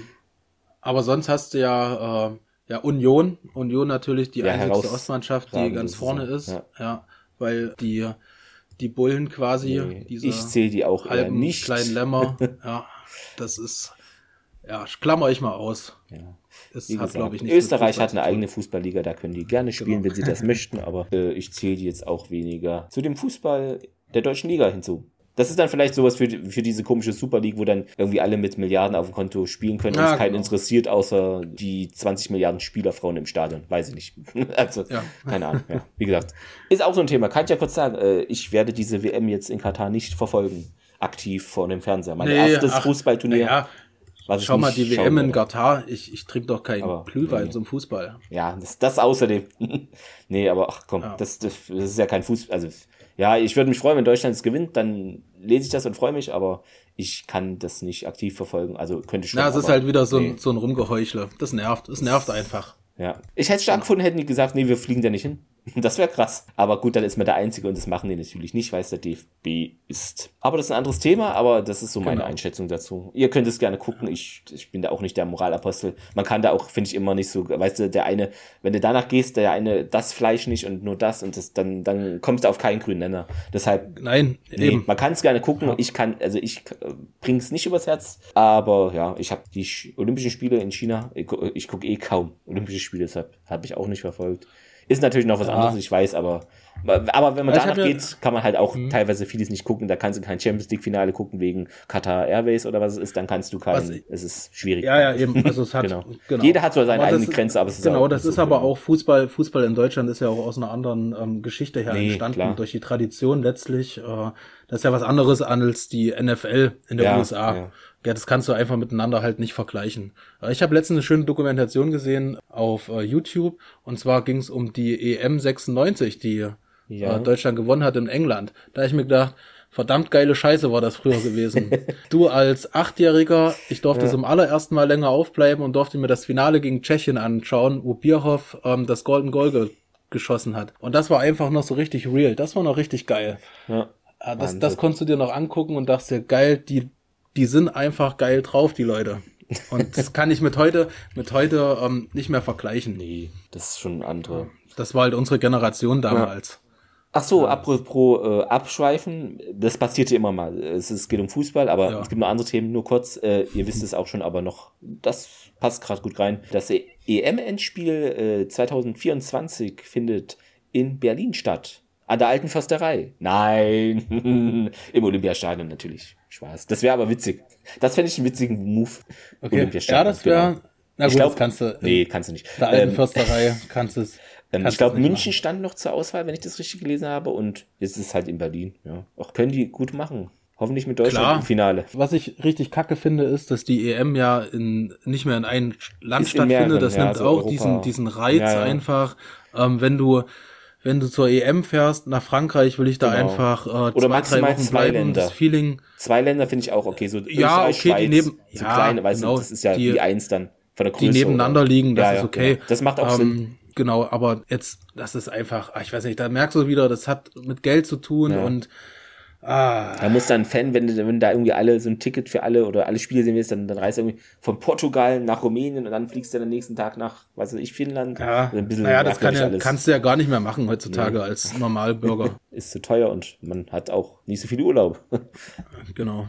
Aber sonst hast du ja, äh, ja Union. Union natürlich die ja, einzigste Ostmannschaft, die ganz vorne ist. Ja. ja. weil die, die Bullen quasi, nee, diese ich zähle die auch halben nicht. kleinen Lämmer. ja, das ist, ja, klammer ich mal aus. Ja. Das Wie hat, gesagt, ich, Österreich hat eine eigene Fußballliga, da können die gerne spielen, genau. wenn sie das möchten, aber äh, ich zähle die jetzt auch weniger zu dem Fußball der deutschen Liga hinzu. Das ist dann vielleicht sowas für, für diese komische Super League, wo dann irgendwie alle mit Milliarden auf dem Konto spielen können und ja, es keinen genau. interessiert, außer die 20 Milliarden Spielerfrauen im Stadion. Weiß ich nicht. also, ja. keine Ahnung. Ja. Wie gesagt, ist auch so ein Thema. Kann ich ja kurz sagen, äh, ich werde diese WM jetzt in Katar nicht verfolgen. Aktiv vor dem Fernseher. Mein nee, erstes ach, Fußballturnier. Ja, Schau mal die WM in Katar. Ich, ich trinke doch keinen Glühwein nee. zum Fußball. Ja, das, das außerdem. nee, aber ach komm, ja. das, das, das ist ja kein Fußball. Also, ja, ich würde mich freuen, wenn Deutschland es gewinnt, dann lese ich das und freue mich, aber ich kann das nicht aktiv verfolgen. Also könnte ich schon. Ja, es ist halt wieder so, nee. ein, so ein Rumgeheuchle. Das nervt. Es nervt einfach. Ja. Ich hätte es stark gefunden, hätten die gesagt, nee, wir fliegen da nicht hin. Das wäre krass. Aber gut, dann ist man der Einzige und das machen die natürlich nicht, weil es der DFB ist. Aber das ist ein anderes Thema, aber das ist so meine genau. Einschätzung dazu. Ihr könnt es gerne gucken. Ich, ich bin da auch nicht der Moralapostel. Man kann da auch, finde ich, immer nicht so, weißt du, der eine, wenn du danach gehst, der eine das Fleisch nicht und nur das und das, dann, dann kommst du auf keinen grünen Nenner. Deshalb. Nein, nee, eben. Man kann es gerne gucken. Ja. Ich kann, also ich äh, bring's nicht übers Herz, aber ja, ich habe die Olympischen Spiele in China, ich, ich gucke eh kaum Olympische Spiele, deshalb habe ich auch nicht verfolgt. Ist natürlich noch was ja. anderes, ich weiß, aber, aber wenn man danach hatte, geht, kann man halt auch mh. teilweise vieles nicht gucken. Da kannst du kein Champions League Finale gucken wegen Qatar Airways oder was es ist, dann kannst du kein, es ist schwierig. Ja, ja, eben. Also es hat, genau. genau. Jeder hat so seine aber eigene Grenze, aber es ist Genau, das ist so aber auch Fußball, Fußball in Deutschland ist ja auch aus einer anderen ähm, Geschichte her nee, entstanden, klar. durch die Tradition letztlich. Äh, das ist ja was anderes als die NFL in der ja, USA. Ja. Ja, das kannst du einfach miteinander halt nicht vergleichen. Äh, ich habe letztens eine schöne Dokumentation gesehen auf uh, YouTube und zwar ging es um die EM 96, die ja. uh, Deutschland gewonnen hat in England. Da ich mir gedacht, verdammt geile Scheiße war das früher gewesen. du als Achtjähriger, ich durfte ja. zum allerersten Mal länger aufbleiben und durfte mir das Finale gegen Tschechien anschauen, wo Bierhoff ähm, das Golden Goal ge geschossen hat. Und das war einfach noch so richtig real. Das war noch richtig geil. Ja. Das, das konntest du dir noch angucken und dachtest dir, geil, die die sind einfach geil drauf, die Leute. Und das kann ich mit heute, mit heute ähm, nicht mehr vergleichen. Nee, das ist schon andere. Das war halt unsere Generation damals. Ja. Ach so, ja. apropos äh, Abschweifen, das passierte immer mal. Es, es geht um Fußball, aber ja. es gibt noch andere Themen. Nur kurz, äh, ihr wisst es auch schon, aber noch, das passt gerade gut rein. Das EM-Endspiel äh, 2024 findet in Berlin statt. An der alten Försterei. Nein, im Olympiastadion natürlich. Spaß. Das wäre aber witzig. Das fände ich einen witzigen Move. Okay. Ja, das wäre. Na gut, ich glaub, das kannst du. Nee, kannst du nicht. Der alten ähm, Försterei kannst du es. Ähm, ich glaube, München machen. stand noch zur Auswahl, wenn ich das richtig gelesen habe. Und jetzt ist es halt in Berlin. Ja. Auch können die gut machen. Hoffentlich mit Deutschland Klar. im Finale. Was ich richtig kacke finde, ist, dass die EM ja in, nicht mehr in einem Land stattfindet. Das ja, nimmt also auch diesen, diesen Reiz ja, ja. einfach. Ähm, wenn du wenn du zur EM fährst nach Frankreich, will ich da genau. einfach äh, Oder zwei, drei Wochen zwei bleiben Länder. das Feeling. Zwei Länder finde ich auch okay. So ja, okay, Schweiz, die neben, so ja, kleine, weißt genau, du, das ist ja die, die eins dann von der Größe. Die nebeneinander oder? liegen, das ja, ist okay. Genau. Das macht auch ähm, Sinn. Genau, aber jetzt, das ist einfach, ich weiß nicht, da merkst du wieder, das hat mit Geld zu tun ja. und Ah. Da muss dann ein Fan, wenn, wenn da irgendwie alle so ein Ticket für alle oder alle Spiele sehen willst, dann, dann reist du irgendwie von Portugal nach Rumänien und dann fliegst du dann nächsten Tag nach, weiß ich, Finnland. Ja, also ein bisschen naja, das kann ja, kannst du ja gar nicht mehr machen heutzutage nee. als Normalbürger. Ist zu teuer und man hat auch nicht so viel Urlaub. genau.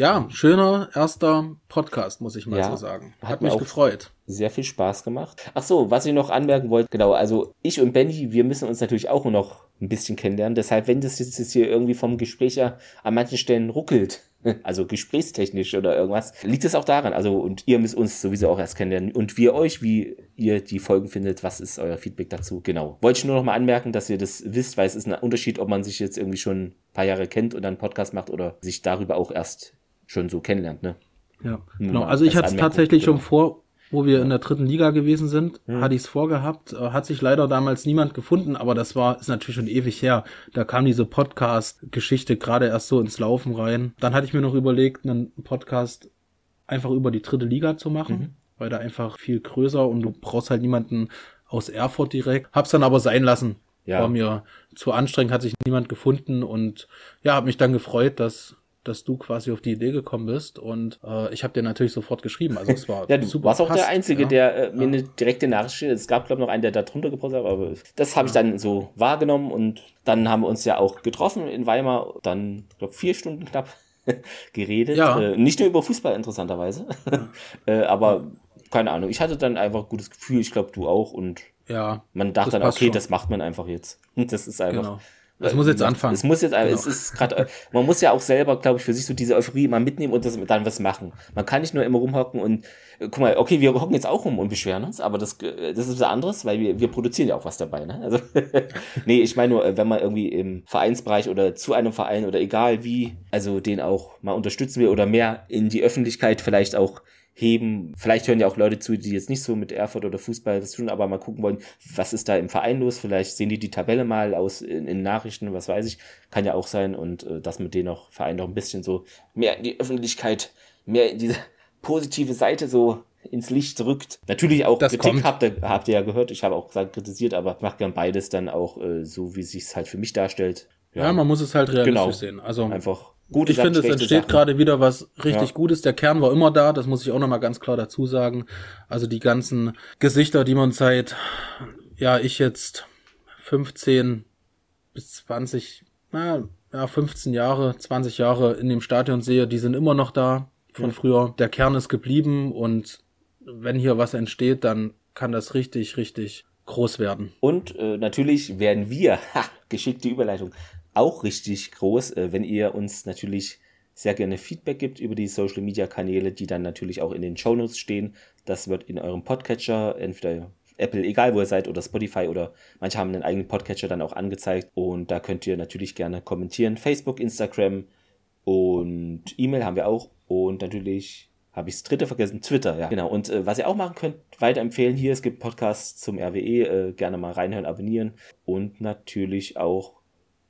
Ja, schöner erster Podcast, muss ich mal ja, so sagen. Hat, hat mich gefreut. Sehr viel Spaß gemacht. Ach so, was ich noch anmerken wollte, genau, also ich und Benny, wir müssen uns natürlich auch noch ein bisschen kennenlernen. Deshalb, wenn das jetzt hier irgendwie vom Gespräch ja an manchen Stellen ruckelt, also gesprächstechnisch oder irgendwas, liegt es auch daran. Also, und ihr müsst uns sowieso auch erst kennenlernen. Und wir euch, wie ihr die Folgen findet, was ist euer Feedback dazu? Genau. Wollte ich nur noch mal anmerken, dass ihr das wisst, weil es ist ein Unterschied, ob man sich jetzt irgendwie schon ein paar Jahre kennt und dann einen Podcast macht oder sich darüber auch erst schon so kennenlernt, ne? Ja, genau. Also ich hatte es tatsächlich genau. schon vor, wo wir in der dritten Liga gewesen sind, hm. hatte ich es vorgehabt, äh, hat sich leider damals niemand gefunden, aber das war, ist natürlich schon ewig her. Da kam diese Podcast-Geschichte gerade erst so ins Laufen rein. Dann hatte ich mir noch überlegt, einen Podcast einfach über die dritte Liga zu machen, mhm. weil da einfach viel größer und du brauchst halt niemanden aus Erfurt direkt. Hab's dann aber sein lassen. Ja. War mir zu anstrengend, hat sich niemand gefunden und ja, habe mich dann gefreut, dass dass du quasi auf die Idee gekommen bist und äh, ich habe dir natürlich sofort geschrieben. Also es war ja, du super warst auch der Einzige, ja. der äh, mir ja. eine direkte Nachricht schickt. Es gab glaube ich noch einen, der da drunter gepostet hat, aber das habe ich dann so wahrgenommen und dann haben wir uns ja auch getroffen in Weimar, dann glaube vier Stunden knapp geredet. Äh, nicht nur über Fußball interessanterweise, äh, aber keine Ahnung. Ich hatte dann einfach ein gutes Gefühl. Ich glaube du auch und ja, man dachte dann, okay, schon. das macht man einfach jetzt. Das ist einfach. Genau es muss jetzt anfangen. Es muss jetzt, genau. es ist gerade, man muss ja auch selber, glaube ich, für sich so diese Euphorie mal mitnehmen und das, dann was machen. Man kann nicht nur immer rumhocken und, äh, guck mal, okay, wir hocken jetzt auch rum und beschweren uns, aber das, äh, das ist was anderes, weil wir, wir produzieren ja auch was dabei, ne? Also, nee, ich meine nur, äh, wenn man irgendwie im Vereinsbereich oder zu einem Verein oder egal wie, also den auch mal unterstützen will oder mehr in die Öffentlichkeit vielleicht auch heben. Vielleicht hören ja auch Leute zu, die jetzt nicht so mit Erfurt oder Fußball was tun, aber mal gucken wollen, was ist da im Verein los. Vielleicht sehen die die Tabelle mal aus in, in Nachrichten, was weiß ich. Kann ja auch sein und äh, dass mit denen auch Verein noch ein bisschen so mehr in die Öffentlichkeit, mehr in diese positive Seite so ins Licht rückt. Natürlich auch das Kritik habt ihr, habt ihr ja gehört. Ich habe auch gesagt, kritisiert, aber ich mache gern beides dann auch äh, so, wie sich halt für mich darstellt. Ja, ja man muss es halt realistisch genau. sehen. Also einfach Gute ich Sachen, finde, es entsteht gerade wieder was richtig ja. Gutes. Der Kern war immer da, das muss ich auch nochmal ganz klar dazu sagen. Also die ganzen Gesichter, die man seit, ja, ich jetzt 15 bis 20, na, ja, 15 Jahre, 20 Jahre in dem Stadion sehe, die sind immer noch da von ja. früher. Der Kern ist geblieben und wenn hier was entsteht, dann kann das richtig, richtig groß werden. Und äh, natürlich werden wir, ha, geschickte Überleitung, auch richtig groß, äh, wenn ihr uns natürlich sehr gerne Feedback gibt über die Social Media Kanäle, die dann natürlich auch in den Show Notes stehen. Das wird in eurem Podcatcher, entweder Apple, egal wo ihr seid, oder Spotify oder manche haben einen eigenen Podcatcher dann auch angezeigt. Und da könnt ihr natürlich gerne kommentieren. Facebook, Instagram und E-Mail haben wir auch. Und natürlich habe ich das dritte vergessen, Twitter, ja. Genau. Und äh, was ihr auch machen könnt, weiterempfehlen hier, es gibt Podcasts zum RWE, äh, gerne mal reinhören, abonnieren. Und natürlich auch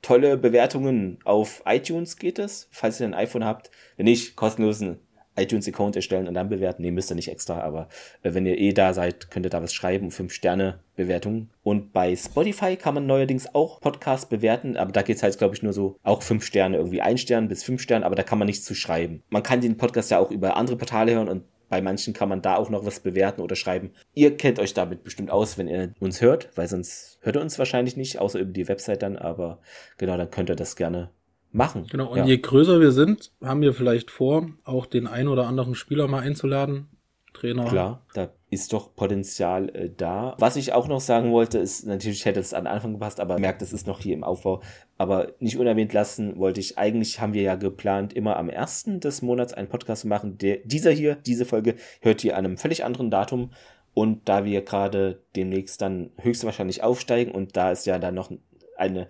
tolle Bewertungen auf iTunes geht es, falls ihr ein iPhone habt. Wenn nicht, kostenlosen iTunes-Account erstellen und dann bewerten. Nee, müsst ihr nicht extra, aber äh, wenn ihr eh da seid, könnt ihr da was schreiben, fünf Sterne Bewertungen. Und bei Spotify kann man neuerdings auch Podcasts bewerten, aber da geht's halt, glaube ich, nur so auch fünf Sterne, irgendwie ein Stern bis fünf Sterne, aber da kann man nichts zu schreiben. Man kann den Podcast ja auch über andere Portale hören und bei manchen kann man da auch noch was bewerten oder schreiben. Ihr kennt euch damit bestimmt aus, wenn ihr uns hört, weil sonst hört ihr uns wahrscheinlich nicht, außer über die Website dann. Aber genau, dann könnt ihr das gerne machen. Genau, und ja. je größer wir sind, haben wir vielleicht vor, auch den ein oder anderen Spieler mal einzuladen. Trainer. Klar, da ist doch Potenzial äh, da. Was ich auch noch sagen wollte, ist, natürlich hätte es an Anfang gepasst, aber merkt, es ist noch hier im Aufbau. Aber nicht unerwähnt lassen wollte ich, eigentlich haben wir ja geplant, immer am ersten des Monats einen Podcast zu machen. Der, dieser hier, diese Folge, hört ihr an einem völlig anderen Datum. Und da wir gerade demnächst dann höchstwahrscheinlich aufsteigen und da ist ja dann noch eine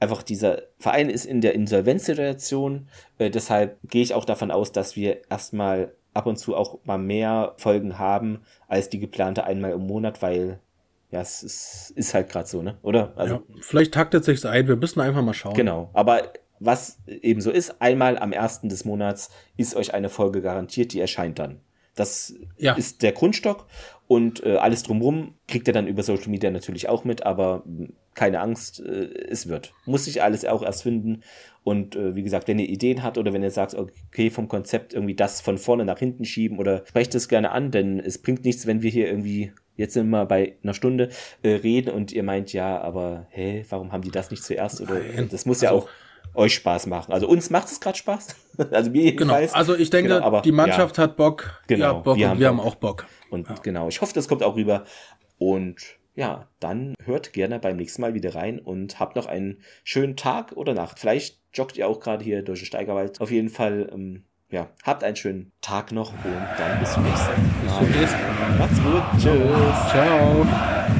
einfach dieser Verein ist in der Insolvenzsituation. Äh, deshalb gehe ich auch davon aus, dass wir erstmal ab und zu auch mal mehr Folgen haben als die geplante einmal im Monat, weil ja, es ist, ist halt gerade so, ne? Oder? Also, ja, vielleicht taktet sich's ein, wir müssen einfach mal schauen. Genau, aber was eben so ist, einmal am ersten des Monats ist euch eine Folge garantiert, die erscheint dann. Das ja. ist der Grundstock und äh, alles drumherum kriegt ihr dann über Social Media natürlich auch mit, aber keine Angst, äh, es wird. Muss sich alles auch erst finden. Und äh, wie gesagt, wenn ihr Ideen habt oder wenn ihr sagt, okay, vom Konzept irgendwie das von vorne nach hinten schieben oder sprecht es gerne an, denn es bringt nichts, wenn wir hier irgendwie jetzt sind wir bei einer Stunde äh, reden und ihr meint, ja, aber hä, warum haben die das nicht zuerst? Oder Nein. das muss ja also, auch euch Spaß machen. Also uns macht es gerade Spaß. Also wir Genau. jedenfalls. Also ich denke, Genau, aber, die Mannschaft hat Bock. Genau, Ja, Bock wir haben wir Bock. haben auch Bock. Und Ja. genau, ich hoffe, das kommt auch rüber. Und ja, dann hört gerne beim nächsten Mal wieder rein und habt noch einen schönen Tag oder Nacht. Vielleicht joggt ihr auch gerade hier durch den Steigerwald. Auf jeden Fall, ähm, ja, habt einen schönen Tag noch und dann bis zum nächsten Mal. Bis zum nächsten Mal. Macht's gut. Tschüss. Ciao.